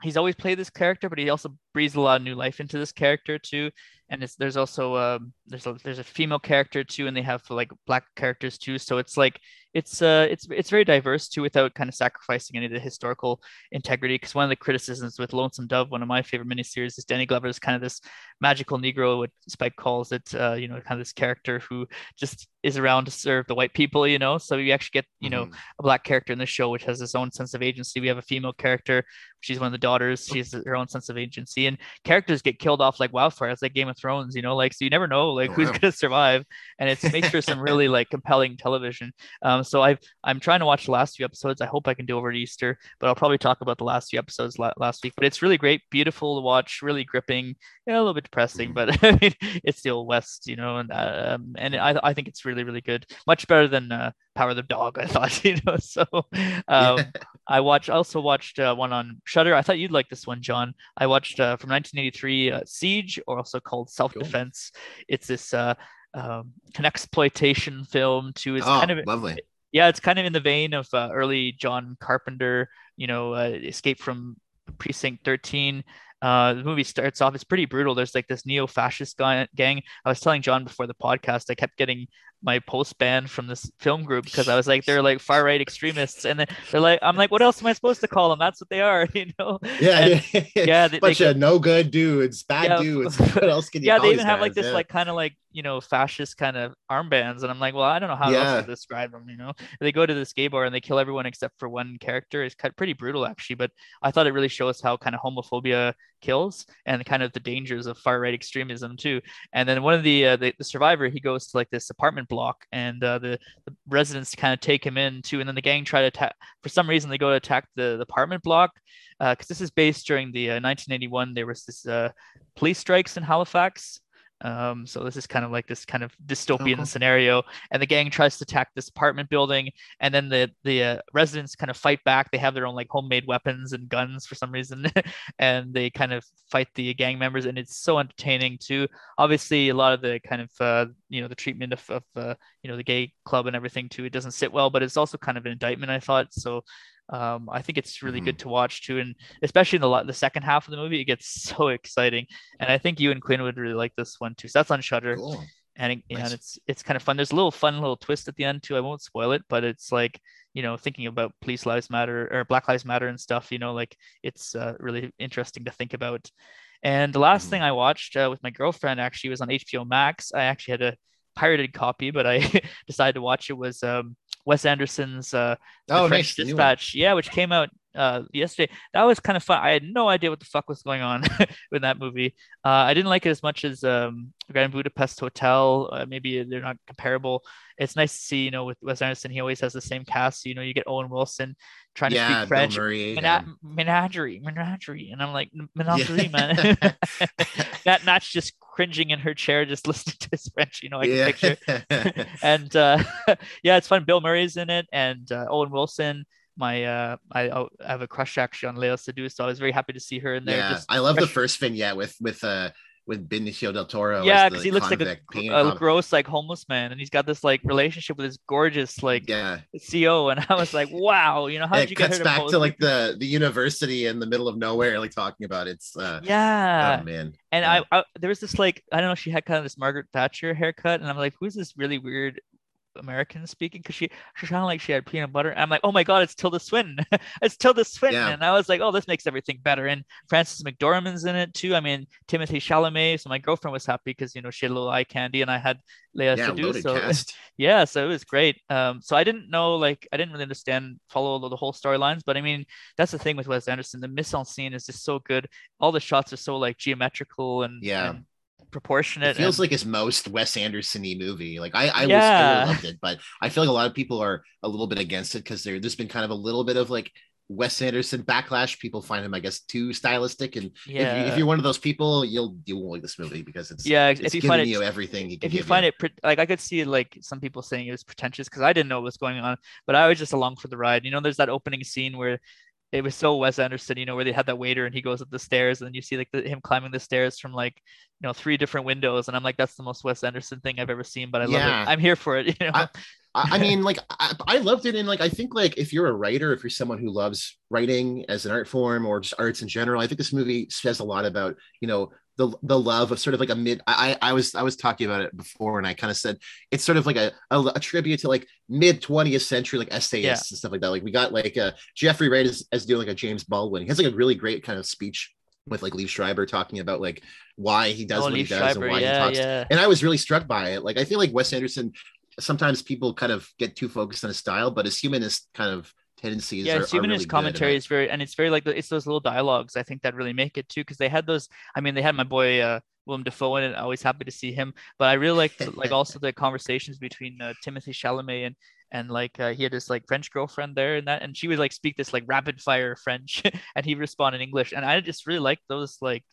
he's always played this character, but he also breathes a lot of new life into this character too. And there's also um, there's a there's a female character too, and they have like black characters too. So it's like it's uh it's it's very diverse too, without kind of sacrificing any of the historical integrity. Because one of the criticisms with Lonesome Dove, one of my favorite miniseries, is Danny Glover is kind of this magical Negro, what Spike calls it. Uh, you know, kind of this character who just is around to serve the white people. You know, so you actually get you know mm-hmm. a black character in the show which has its own sense of agency. We have a female character. She's one of the daughters. She's her own sense of agency, and characters get killed off like wildfire. It's like Game of Thrones. You know, like so you never know like oh, who's wow. gonna survive, and it makes for some really like compelling television. Um, so I I'm trying to watch the last few episodes. I hope I can do over Easter, but I'll probably talk about the last few episodes la- last week. But it's really great, beautiful to watch, really gripping. Yeah, a little bit depressing, but I mean, it's the old West, you know, and um, and I I think it's really really good, much better than uh, Power of the Dog. I thought, you know. So um, I watched also watched uh, one on Shudder. I thought you'd like this one, John. I watched uh, from 1983 uh, Siege, or also called Self Defense. Cool. It's this uh, um, an exploitation film too. It's oh, kind of lovely. Yeah, it's kind of in the vein of uh, early John Carpenter. You know, uh, Escape from Precinct 13. Uh, the movie starts off, it's pretty brutal. There's like this neo fascist gang. I was telling John before the podcast, I kept getting my post banned from this film group because I was like, they're like far right extremists, and they're like, I'm like, what else am I supposed to call them? That's what they are, you know? Yeah, and, yeah, yeah. They, bunch they, of no good dudes, bad yeah, dudes. What else can you? Yeah, they even have like this yeah. like kind of like you know fascist kind of armbands, and I'm like, well, I don't know how yeah. else to describe them. You know, they go to this gay bar and they kill everyone except for one character. It's pretty brutal actually, but I thought it really shows how kind of homophobia kills and kind of the dangers of far right extremism too. And then one of the, uh, the, the survivor, he goes to like this apartment block, and uh, the, the residents kind of take him in too. And then the gang try to attack. For some reason, they go to attack the, the apartment block because uh, this is based during the 1981. Uh, there was this uh, police strikes in Halifax, um, so this is kind of like this kind of dystopian oh, cool. scenario, and the gang tries to attack this apartment building, and then the the uh, residents kind of fight back. They have their own like homemade weapons and guns for some reason, and they kind of fight the gang members, and it's so entertaining too. Obviously, a lot of the kind of uh, you know the treatment of, of uh, you know the gay club and everything too. It doesn't sit well, but it's also kind of an indictment. I thought so. Um, I think it's really mm-hmm. good to watch too, and especially in the the second half of the movie, it gets so exciting. And I think you and Quinn would really like this one too. So that's on Shudder, cool. and, it, nice. and it's it's kind of fun. There's a little fun little twist at the end too. I won't spoil it, but it's like you know thinking about police lives matter or Black Lives Matter and stuff. You know, like it's uh, really interesting to think about. And the last mm-hmm. thing I watched uh, with my girlfriend actually was on HBO Max. I actually had a pirated copy, but I decided to watch it. Was um, Wes Anderson's uh, oh, French nice. Dispatch, yeah, which came out uh, yesterday. That was kind of fun. I had no idea what the fuck was going on with that movie. Uh, I didn't like it as much as um, Grand Budapest Hotel. Uh, maybe they're not comparable. It's nice to see, you know, with Wes Anderson, he always has the same cast. You know, you get Owen Wilson trying yeah, to speak French. Murray, Mena- yeah. Menagerie, menagerie, and I'm like menagerie, yeah. man. that Nat's just cringing in her chair, just listening to his French. You know, I can picture. and uh, yeah, it's fun. Bill Murray's in it, and uh, Owen Wilson my uh I, I have a crush actually on Léa Seydoux, so I was very happy to see her in there. Yeah, I love fresh. the first vignette with with uh with Benicio del Toro. Yeah, because he looks like a, a gross like homeless man, and he's got this like relationship with this gorgeous like yeah CO, and I was like, wow, you know how did you cuts get back to like the the university in the middle of nowhere, like talking about it's uh yeah, oh man. And yeah. I, I there was this like I don't know, she had kind of this Margaret Thatcher haircut, and I'm like, who's this really weird American speaking because she she sounded like she had peanut butter. I'm like, oh my god, it's Tilda Swinton. it's Tilda Swinton. Yeah. And I was like, oh, this makes everything better. And Frances McDormand's in it too. I mean, Timothée Chalamet. So my girlfriend was happy because you know she had a little eye candy, and I had Léa yeah, Seydoux. So cast. yeah, so it was great. Um, so I didn't know like I didn't really understand follow the whole storylines, but I mean that's the thing with Wes Anderson. The mise en scene is just so good. All the shots are so like geometrical and yeah. And, proportionate. It feels and... like his most Wes Anderson-y movie. Like I, I yeah. was I really loved it, but I feel like a lot of people are a little bit against it because there, there's been kind of a little bit of like Wes Anderson backlash. People find him, I guess, too stylistic. And yeah. if, you, are one of those people, you'll you won't like this movie because it's yeah. It's if you find it, you everything, if you find you. it like I could see like some people saying it was pretentious because I didn't know what was going on, but I was just along for the ride. You know, there's that opening scene where it was so Wes Anderson, you know, where they had that waiter and he goes up the stairs and then you see like the, him climbing the stairs from like, know, three different windows. And I'm like, that's the most Wes Anderson thing I've ever seen, but I love yeah. it. I'm here for it. You know, I, I mean, like, I, I, loved it. And like, I think like if you're a writer, if you're someone who loves writing as an art form or just arts in general, I think this movie says a lot about, you know, the the love of sort of like a mid I I was I was talking about it before and I kind of said it's sort of like a, a, a tribute to like mid 20th century like essayists yeah. and stuff like that. Like we got like uh Jeffrey Wright as, as doing like a James Baldwin. He has like a really great kind of speech with like Liev Schreiber talking about like why he does oh, what he does Schreiber, and why yeah, he talks. Yeah. And I was really struck by it. Like I feel like Wes Anderson sometimes people kind of get too focused on his style, but his humanist kind of tendencies. Yeah, are, humanist really commentary is very, and it's very like it's those little dialogues. I think that really make it too, because they had those. I mean, they had my boy uh, Willem Dafoe in it. Always happy to see him. But I really like like also the conversations between uh, Timothée Chalamet and and like uh, he had this like French girlfriend there and that, and she would like speak this like rapid fire French, and he respond in English, and I just really like those like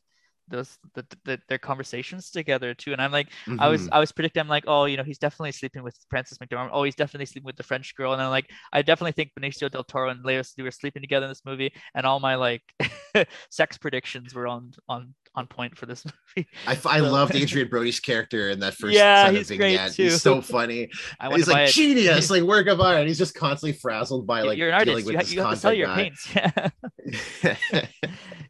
those the, the, their conversations together too and i'm like mm-hmm. i was mm-hmm. i was predicting i'm like oh you know he's definitely sleeping with frances mcdormand oh he's definitely sleeping with the french girl and i'm like i definitely think benicio del toro and Seydoux were sleeping together in this movie and all my like sex predictions were on on on point for this movie. I, I so. loved Adrien Brody's character in that first yeah, he's great too. He's so funny. he's like genius, like work of art. He's just constantly frazzled by like you're an artist. You, you have to sell your guy. paints. Yeah.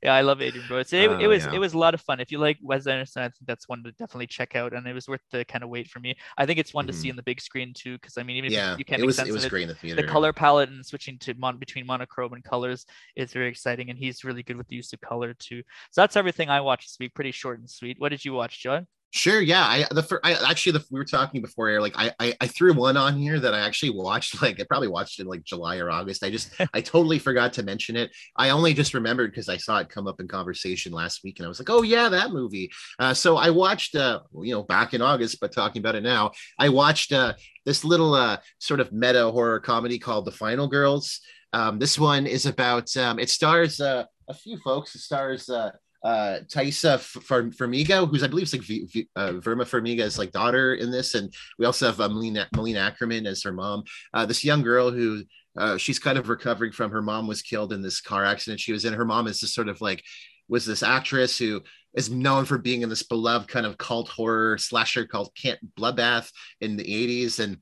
yeah, I love Adrien Brody. So it, oh, it was yeah. it was a lot of fun. If you like Wes Anderson, I think that's one to definitely check out, and it was worth the kind of wait for me. I think it's one mm-hmm. to see in the big screen too, because I mean, even yeah, if you can't it was, sense it was great in the theater. The color palette and switching to mon- between monochrome and colors is very exciting, and he's really good with the use of color too. So that's everything I watched this week. Pretty short and sweet. What did you watch, John? Sure. Yeah. I the first, I actually the we were talking before air. Like I, I I threw one on here that I actually watched. Like I probably watched it like July or August. I just I totally forgot to mention it. I only just remembered because I saw it come up in conversation last week, and I was like, oh yeah, that movie. Uh, so I watched. Uh, you know, back in August, but talking about it now, I watched uh this little uh sort of meta horror comedy called The Final Girls. Um, this one is about um, it stars uh, a few folks. It stars uh, uh, Taissa Farmiga, who's I believe is like v- v- uh, Vera Farmiga's like daughter in this, and we also have uh, Malina, Malina Akerman as her mom. Uh, this young girl who uh, she's kind of recovering from her mom was killed in this car accident she was in. Her mom is just sort of like was this actress who is known for being in this beloved kind of cult horror slasher called Camp Bloodbath in the 80s and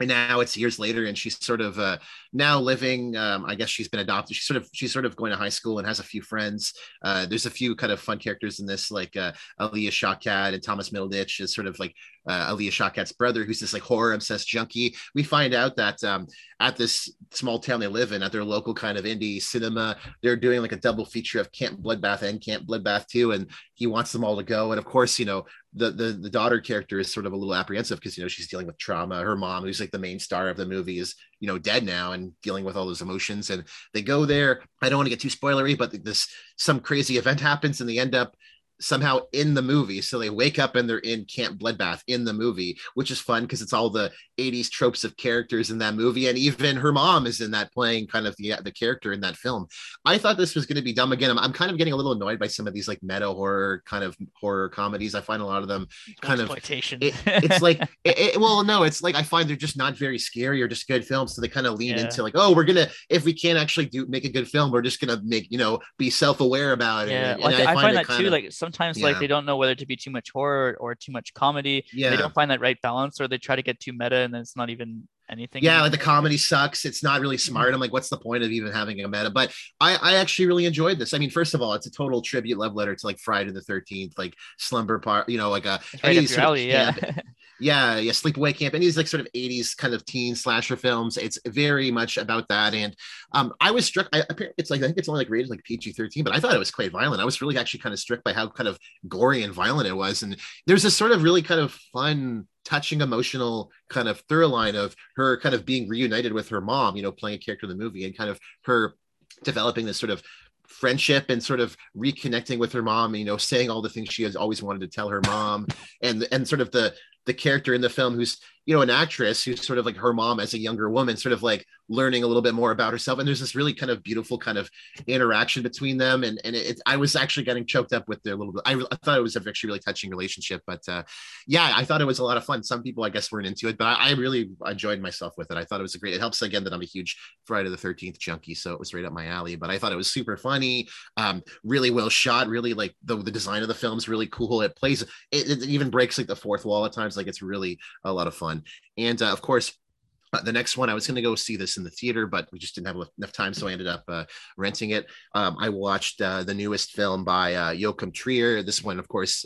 and now it's years later and she's sort of uh, now living um, i guess she's been adopted she's sort of she's sort of going to high school and has a few friends. Uh, there's a few kind of fun characters in this like uh, Alia Shawkat and thomas middleditch is sort of like uh, Alia Shawkat's brother who's this like horror obsessed junkie. We find out that um, at this small town they live in at their local kind of indie cinema they're doing like a double feature of camp bloodbath and camp bloodbath 2 and he wants them all to go. And of course you know the the, the daughter character is sort of a little apprehensive because you know she's dealing with trauma. Her mom who's like the main star of the movie is you know dead now and dealing with all those emotions and they go there. I don't want to get too spoilery but this some crazy event happens and they end up somehow in the movie. So they wake up and they're in Camp Bloodbath in the movie, which is fun because it's all the 80s tropes of characters in that movie. And even her mom is in that playing kind of the, the character in that film. I thought this was going to be dumb again. I'm, I'm kind of getting a little annoyed by some of these like meta horror kind of horror comedies. I find a lot of them kind of, it, it's like, it, it, well, no, it's like, I find they're just not very scary or just good films. So they kind of lean yeah. into like, oh, we're going to, if we can't actually do make a good film, we're just going to make, you know, be self-aware about it. Yeah. And, like, and I, I, find, find that too, of, like some sometimes yeah. like they don't know whether to be too much horror or too much comedy. Yeah. They don't find that right balance or they try to get too meta and then it's not even anything. Yeah, like the comedy sucks. It's not really smart. I'm like, what's the point of even having a meta? But I, I actually really enjoyed this. I mean, first of all, it's a total tribute love letter to like Friday the 13th, like slumber part, you know, like a right alley, yeah. yeah, yeah, Sleepaway Camp, and these like sort of 80s kind of teen slasher films. It's very much about that. And um, I was struck. I, apparently it's like I think it's only like rated like PG 13, but I thought it was quite violent. I was really actually kind of struck by how kind of gory and violent it was. And there's this sort of really kind of fun touching emotional kind of through line of her kind of being reunited with her mom you know playing a character in the movie and kind of her developing this sort of friendship and sort of reconnecting with her mom you know saying all the things she has always wanted to tell her mom and and sort of the the character in the film who's you know an actress who's sort of like her mom as a younger woman sort of like learning a little bit more about herself. And there's this really kind of beautiful kind of interaction between them. And and it, i was actually getting choked up with their little bit. I, I thought it was a actually really touching relationship but uh yeah i thought it was a lot of fun. Some people i guess weren't into it but i, I really enjoyed myself with it. I thought it was a great. It helps again that i'm a huge friday the 13th junkie so it was right up my alley but i thought it was super funny um really well shot really like the, the design of the film is really cool. It plays it, it even breaks like the fourth wall at times. Like it's really a lot of fun and uh, of course, uh, the next one, I was going to go see this in the theater, but we just didn't have enough time, so I ended up uh, renting it. Um, I watched uh, the newest film by uh, Joachim Trier. This one, of course,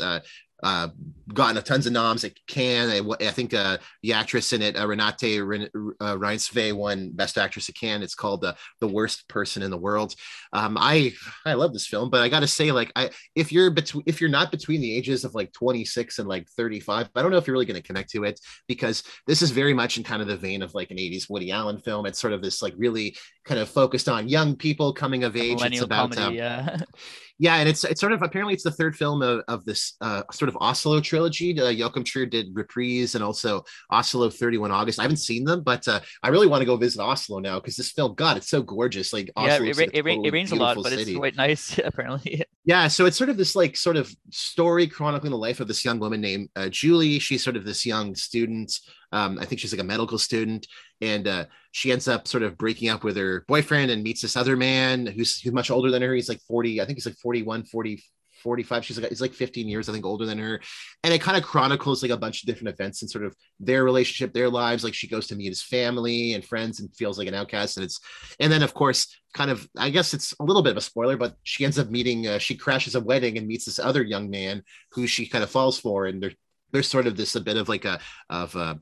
uh, gotten a tons of noms at Cannes. I, I think uh, the actress in it, uh, Renate uh, Reinsve, won Best Actress at Cannes. It's called uh, "The Worst Person in the World." Um, I I love this film, but I got to say, like, I if you're between if you're not between the ages of like 26 and like 35, I don't know if you're really going to connect to it because this is very much in kind of the vein of like an 80s Woody Allen film. It's sort of this like really kind of focused on young people coming of age. It's about comedy, um, yeah. Yeah, and it's it's sort of apparently it's the third film of, of this uh, sort of Oslo trilogy. Uh, Joachim Trier did Reprise and also Oslo 31 August. I haven't seen them, but uh, I really want to go visit Oslo now because this film, God, it's so gorgeous. Like yeah, it, like it, it, rains a lot, but city. it's quite nice apparently. Yeah, so it's sort of this like sort of story chronicling the life of this young woman named uh, Julie. She's sort of this young student. Um, I think she's like a medical student, and uh, she ends up sort of breaking up with her boyfriend and meets this other man who's, who's much older than her. He's like 40, I think he's like 41, 40, 45 she's like he's like 15 years i think older than her. And it kind of chronicles like a bunch of different events and sort of their relationship their lives. Like she goes to meet his family and friends and feels like an outcast and it's and then of course kind of i guess it's a little bit of a spoiler but she ends up meeting uh, she crashes a wedding and meets this other young man who she kind of falls for and there's there's sort of this a bit of like a of a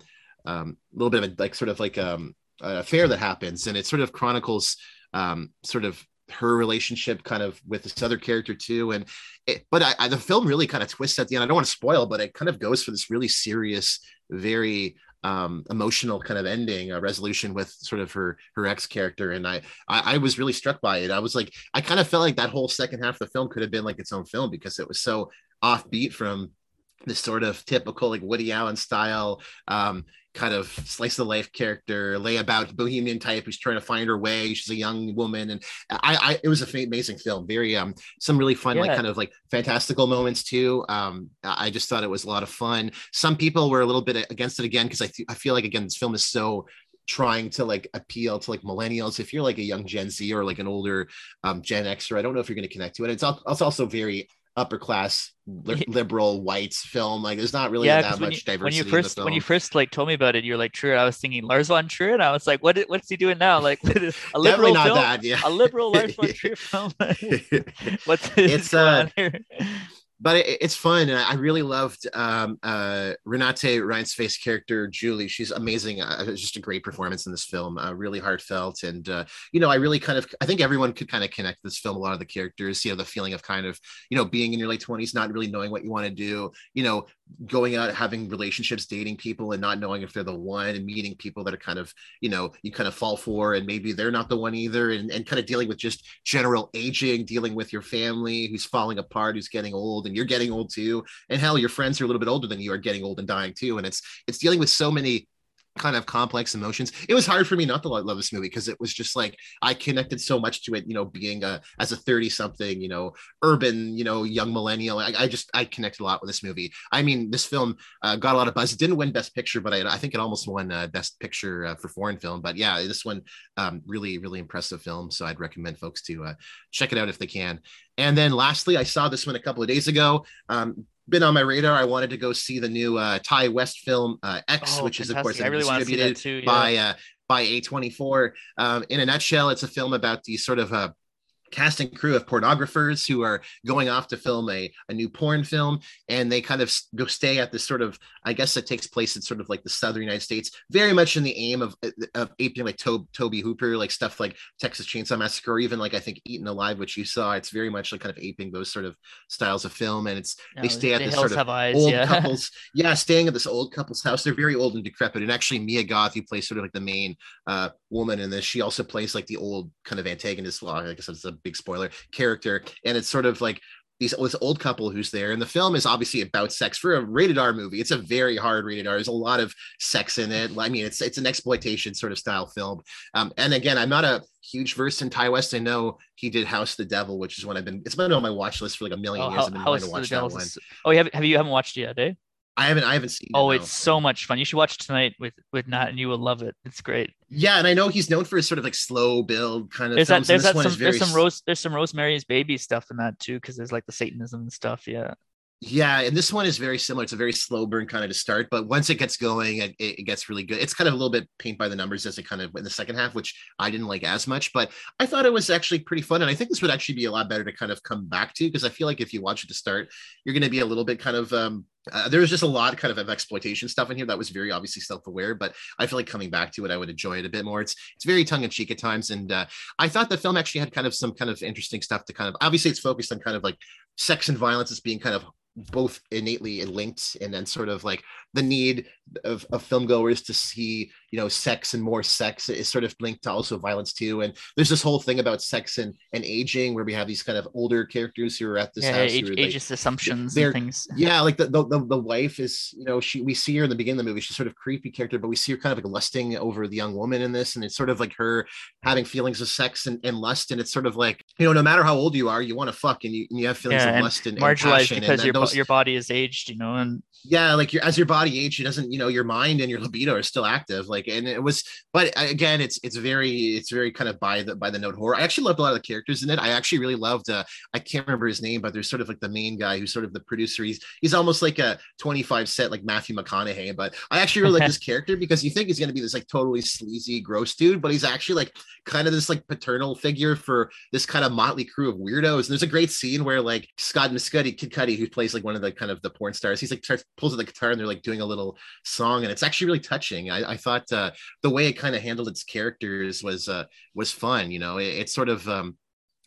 um, a little bit of a like sort of like um, a affair that happens and it sort of chronicles um, sort of her relationship kind of with this other character too. And it, but I, I, the film really kind of twists at the end. I don't want to spoil but it kind of goes for this really serious very um, emotional kind of ending a resolution with sort of her her ex character. And I, I, I was really struck by it. I was like i kind of felt like that whole second half of the film could have been like its own film because it was so offbeat from this sort of typical like Woody Allen style um, kind of slice of life character, layabout bohemian type who's trying to find her way. She's a young woman, and I, I it was an amazing film. Very um, some really fun yeah. like kind of like fantastical moments too. Um, I just thought it was a lot of fun. Some people were a little bit against it again because I th- I feel like again this film is so trying to like appeal to like millennials if you're like a young gen z or like an older um, gen xer i don't know if you're going to connect to it it's, it's also very upper class li- liberal whites film. Like there's not really yeah, that much you, diversity. When you first when you first like told me about it, you're like Trier. I was thinking Lars von Trier, and I was like, what what's he doing now? Like a liberal film, that, yeah. a liberal Lars von Trier film. what's it's uh, here? But it, it's fun and i really loved um, uh, renate reinsve's character julie. She's amazing. Uh, just a great performance in this film uh, really heartfelt and uh, you know i really kind of i think everyone could kind of connect this film a lot of the characters you know the feeling of kind of you know being in your late 20s not really knowing what you want to do you know going out having relationships dating people and not knowing if they're the one and meeting people that are kind of you know you kind of fall for and maybe they're not the one either and, and kind of dealing with just general aging dealing with your family who's falling apart who's getting old and you're getting old too and hell your friends who are a little bit older than you are getting old and dying too and it's it's dealing with so many kind of complex emotions. It was hard for me not to love this movie because it was just like I connected so much to it, you know, being a as a 30 something, you know, urban, you know, young millennial. I, I, just I connected a lot with this movie. I mean, this film uh, got a lot of buzz. It didn't win Best Picture, but I, I think it almost won uh, Best Picture uh, for foreign film. But yeah, this one um, really really impressive film. So I'd recommend folks to uh, check it out if they can. And then lastly, I saw this one a couple of days ago. Um, been on my radar. I wanted to go see the new uh, Ti West film uh, X, oh, which fantastic. is of course really distributed too, yeah. by uh, by A24. Um, in a nutshell, it's a film about the sort of uh, cast and crew of pornographers who are going off to film a, a new porn film and they kind of go stay at this sort of i guess it takes place in sort of like the southern united states very much in the aim of of aping like to- tobe hooper like stuff like texas chainsaw massacre or even like i think eaten alive which you saw it's very much like kind of aping those sort of styles of film and it's they stay at this sort of eyes, old yeah. couples yeah staying at this old couple's house they're very old and decrepit and actually mia goth who plays sort of like the main uh, woman in this she also plays like the old kind of antagonist well i guess it's a big spoiler character and it's sort of like these this old couple who's there and the film is obviously about sex for a rated r movie it's a very hard rated r there's a lot of sex in it i mean it's it's an exploitation sort of style film um, and again i'm not a huge verse in Ti West. I know he did House the Devil, which is one I've been. It's been on my watch list for like a million oh, years. I've been wanting to watch that one. Oh, you have have you haven't watched it yet, eh? I haven't I haven't seen. Oh, it, it's so much fun. You should watch tonight with with Nat, and you will love it. It's great. Yeah, and I know he's known for his sort of like slow build kind of. There's films, that. There's that some. There's some rose. There's some Rosemary's Baby stuff in that too, because there's like the Satanism and stuff. Yeah. Yeah, and this one is very similar. It's a very slow burn kind of to start, but once it gets going, it, it, gets really good. It's kind of a little bit paint by the numbers as it kind of in the second half, which I didn't like as much, but I thought it was actually pretty fun. And I think this would actually be a lot better to kind of come back to because I feel like if you watch it to start, you're going to be a little bit kind of um, uh, there was just a lot kind of, of exploitation stuff in here that was very obviously self-aware but i feel like coming back to it i would enjoy it a bit more. It's it's very tongue-in-cheek at times and uh, i thought the film actually had kind of some kind of interesting stuff to kind of obviously it's focused on kind of like sex and violence as being kind of both innately linked and then sort of like the need of, of film goers to see you know sex and more sex is sort of linked to also violence too. And there's this whole thing about sex and, and aging where we have these kind of older characters who are at this yeah, house age, ageist assumptions and things. Yeah like the, the, the the wife is you know she we see her in the beginning of the movie she's sort of creepy character but we see her kind of like lusting over the young woman in this and it's sort of like her having feelings of sex and, and lust and it's sort of like you know no matter how old you are you want to fuck and you, and you have feelings yeah, of lust and, marginalized and because and your, those, your body is aged you know and yeah like your as your body age it doesn't you know your mind and your libido are still active like and it was but again it's it's very it's very kind of by the by the note horror. I actually loved a lot of the characters in it. I actually really loved uh i can't remember his name but there's sort of like the main guy who's sort of the producer. He's he's almost like a 25 set like matthew mcconaughey but i actually really like this character because you think he's going to be this like totally sleazy gross dude but he's actually like kind of this like paternal figure for this kind of motley crew of weirdos. And there's a great scene where like scott Mescudi, kid cudi who plays like one of the kind of the porn stars he's like starts pulls out the guitar and they're like doing a little song and it's actually really touching. I, I thought uh, the way it kind of handled its characters was uh, was fun you know? It, it's sort of um,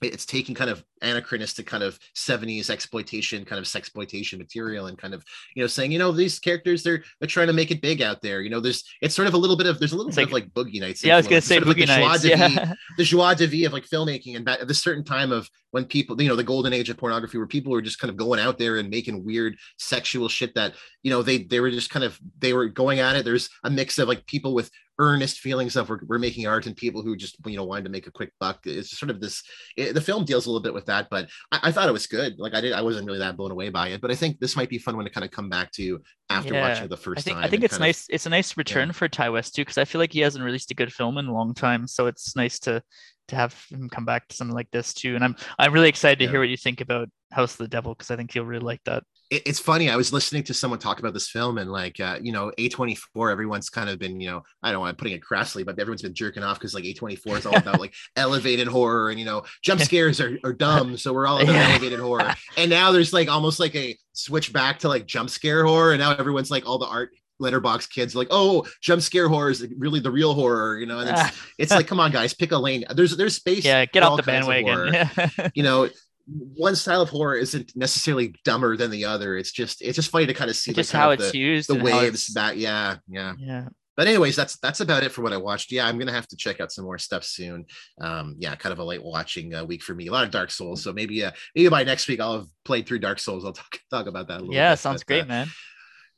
it's taking kind of anachronistic kind of 70s exploitation kind of sexploitation material and kind of you know saying you know these characters they're they're trying to make it big out there you know there's it's sort of a little bit of there's a little it's bit like, of like boogie nights yeah influence. i was gonna say sort boogie like nights yeah. the joie de vie of like filmmaking and at this certain time of when people you know the golden age of pornography where people were just kind of going out there and making weird sexual shit that you know they they were just kind of they were going at it there's a mix of like people with earnest feelings of we're, we're making art and people who just you know wanted to make a quick buck it's sort of this it, the film deals a little bit with that but I, I, thought it was good like i did i wasn't really that blown away by it but i think this might be fun one to kind of come back to after yeah. watching the first I think, time i think it's nice of, it's a nice return yeah. for Ti West too because i feel like he hasn't released a good film in a long time so it's nice to to have him come back to something like this too and i'm i'm really excited to yeah. hear what you think about house of the devil because i think you'll really like that it's funny. I was listening to someone talk about this film, and like, uh, you know, A24, everyone's kind of been, you know, I don't want putting it crassly, but everyone's been jerking off because like A24 is all about like elevated horror, and you know, jump scares are, are dumb, so we're all about yeah. elevated horror. And now there's like almost like a switch back to like jump scare horror, and now everyone's like all the art Letterboxd kids like oh jump scare horror is really the real horror you know and it's, it's like come on guys pick a lane there's there's space yeah get off the bandwagon you know one style of horror isn't necessarily dumber than the other. It's just it's just funny to kind of see just how it's the, used, the waves that yeah yeah yeah. But anyways, that's that's about it for what I watched. Yeah, I'm gonna have to check out some more stuff soon. Um, yeah, kind of a late watching uh, week for me. A lot of Dark Souls, so maybe uh, maybe by next week I'll have played through Dark Souls. I'll talk talk about that a little. Yeah, bit, sounds but, great, uh, man.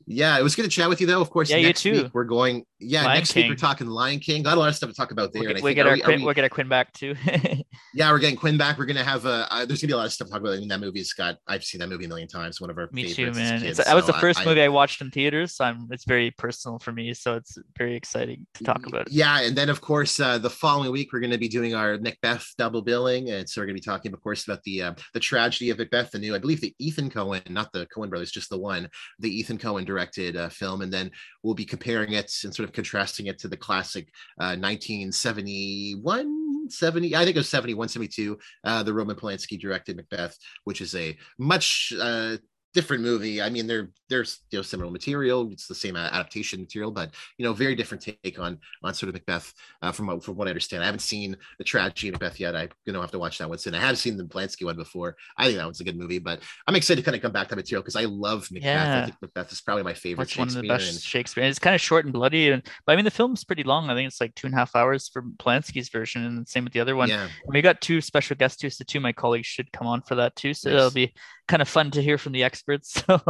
Yeah, it was good to chat with you though. Of course, yeah, next you too. week we're going. Yeah, Lion next King. week we're talking Lion King. Got a lot of stuff to talk about there. We'll get, we get our we, Quinn, we, we'll get our Quinn back too. yeah, we're getting Quinn back. We're gonna have a. Uh, there's gonna be a lot of stuff to talk about. I mean, that movie's got. I've seen that movie a million times. One of our me too, man. Kids, that was so the first I, movie I watched in theaters, so I'm. It's very personal for me, so it's very exciting to talk about it. Yeah, and then of course uh, the following week we're gonna be doing our Macbeth double billing, and so we're gonna be talking, of course, about the uh, the tragedy of Macbeth, the new, I believe, the Ethan Coen, not the Coen brothers, just the one, the Ethan Coen directed uh, film, and then we'll be comparing it and sort of contrasting it to the classic uh, 1971 70 i think it was 71 72 uh, the roman polanski directed macbeth which is a much uh, different movie. I mean, they're there's you know similar material. It's the same adaptation material, but you know, very different take on on sort of Macbeth. Uh, from what, from what I understand, I haven't seen the tragedy of Macbeth yet. I'm gonna have to watch that one soon. I have seen the Polanski one before. I think that one's a good movie, but I'm excited to kind of come back to material because I love Macbeth. Yeah. I think Macbeth is probably my favorite. It's one of the best and, Shakespeare. It's kind of short and bloody, and but I mean the film's pretty long. I think it's like two and a half hours for Polanski's version, and same with the other one. Yeah. We got two special guests too, so two of my colleagues should come on for that too. So nice. it'll be kind of fun to hear from the experts. So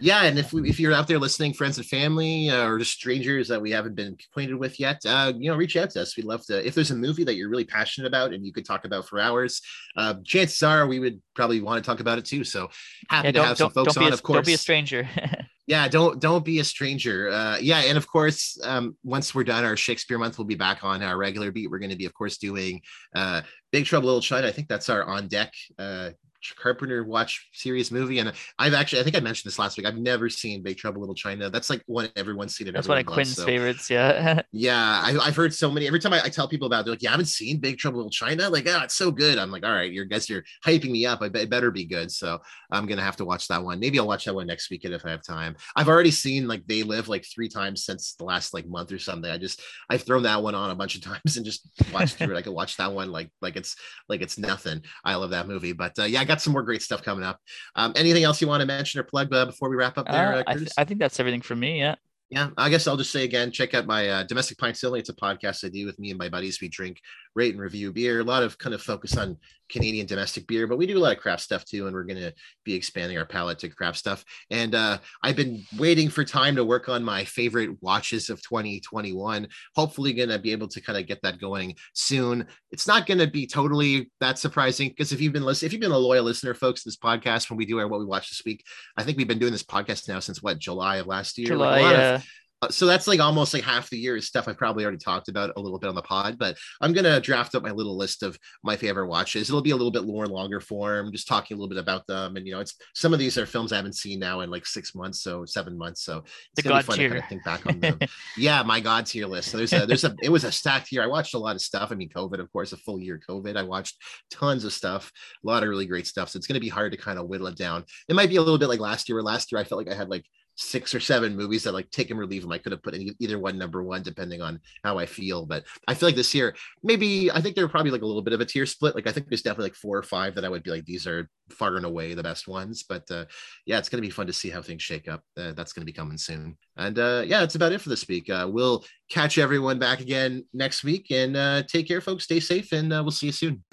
yeah, and if we, if you're out there listening, friends and family, uh, or just strangers that we haven't been acquainted with yet, uh, you know, reach out to us. We'd love to. If there's a movie that you're really passionate about and you could talk about for hours, uh, chances are we would probably want to talk about it too. So happy yeah, to have some folks on. A, of course, don't be a stranger. yeah, don't don't be a stranger. Uh, yeah, and of course, um, once we're done, our Shakespeare month we'll be back on our regular beat. We're going to be, of course, doing uh, Big Trouble Little China. I think that's our on deck uh, Carpenter watch series movie, and I've actually I think I mentioned this last week. I've never seen Big Trouble Little China. That's like one everyone's seen it. That's one of Quinn's so. favorites. Yeah. yeah, I, have heard so many. Every time I, I, tell people about, it, they're like, "You haven't seen Big Trouble Little China?" Like, oh, it's so good. I'm like, all right, you're guys, you're hyping me up. I be, it better be good. So I'm gonna have to watch that one. Maybe I'll watch that one next weekend if I have time. I've already seen like They Live like three times since the last like month or something. I just I've thrown that one on a bunch of times and just watched through it. I could watch that one like like it's like it's nothing. I love that movie. But uh, yeah, I got some more great stuff coming up. Um, anything else you want to mention or plug uh, before we wrap up there? Uh, I, th- I, think that's everything for me. Yeah. Yeah, I guess I'll just say again, check out my uh, Domestic Pints Only. It's a podcast I do with me and my buddies. We drink, rate, and review beer. A lot of kind of focus on Canadian domestic beer, but we do a lot of craft stuff too. And we're going to be expanding our palette to craft stuff. And uh, I've been waiting for time to work on my favorite watches of 2021. Hopefully, going to be able to kind of get that going soon. It's not going to be totally that surprising because if you've been listening, if you've been a loyal listener, folks, this podcast when we do our what we watch this week, I think we've been doing this podcast now since what July of last year. July, like yeah. Of, Uh, so that's like almost like half the year is stuff I've probably already talked about a little bit on the pod, but I'm gonna draft up my little list of my favorite watches. It'll be a little bit more longer form, just talking a little bit about them. And you know, it's some of these are films I haven't seen now in like six months, so seven months. So it's the gonna God be fun tier. to kind of think back on them. yeah, my God tier list. So there's a there's a it was a stacked year. I watched a lot of stuff. I mean, COVID, of course, a full year COVID. I watched tons of stuff, a lot of really great stuff. So it's gonna be hard to kind of whittle it down. It might be a little bit like last year, where last year I felt like I had like six or seven movies that like take and relieve them. I could have put any, either one number one depending on how I feel. But I feel like this year, maybe I think there were probably like a little bit of a tier split. Like I think there's definitely like four or five that I would be like these are far and away the best ones. But uh, yeah, it's gonna be fun to see how things shake up. Uh, that's gonna be coming soon. And uh, yeah, that's about it for this week. Uh, we'll catch everyone back again next week and uh, take care, folks. Stay safe, and uh, we'll see you soon.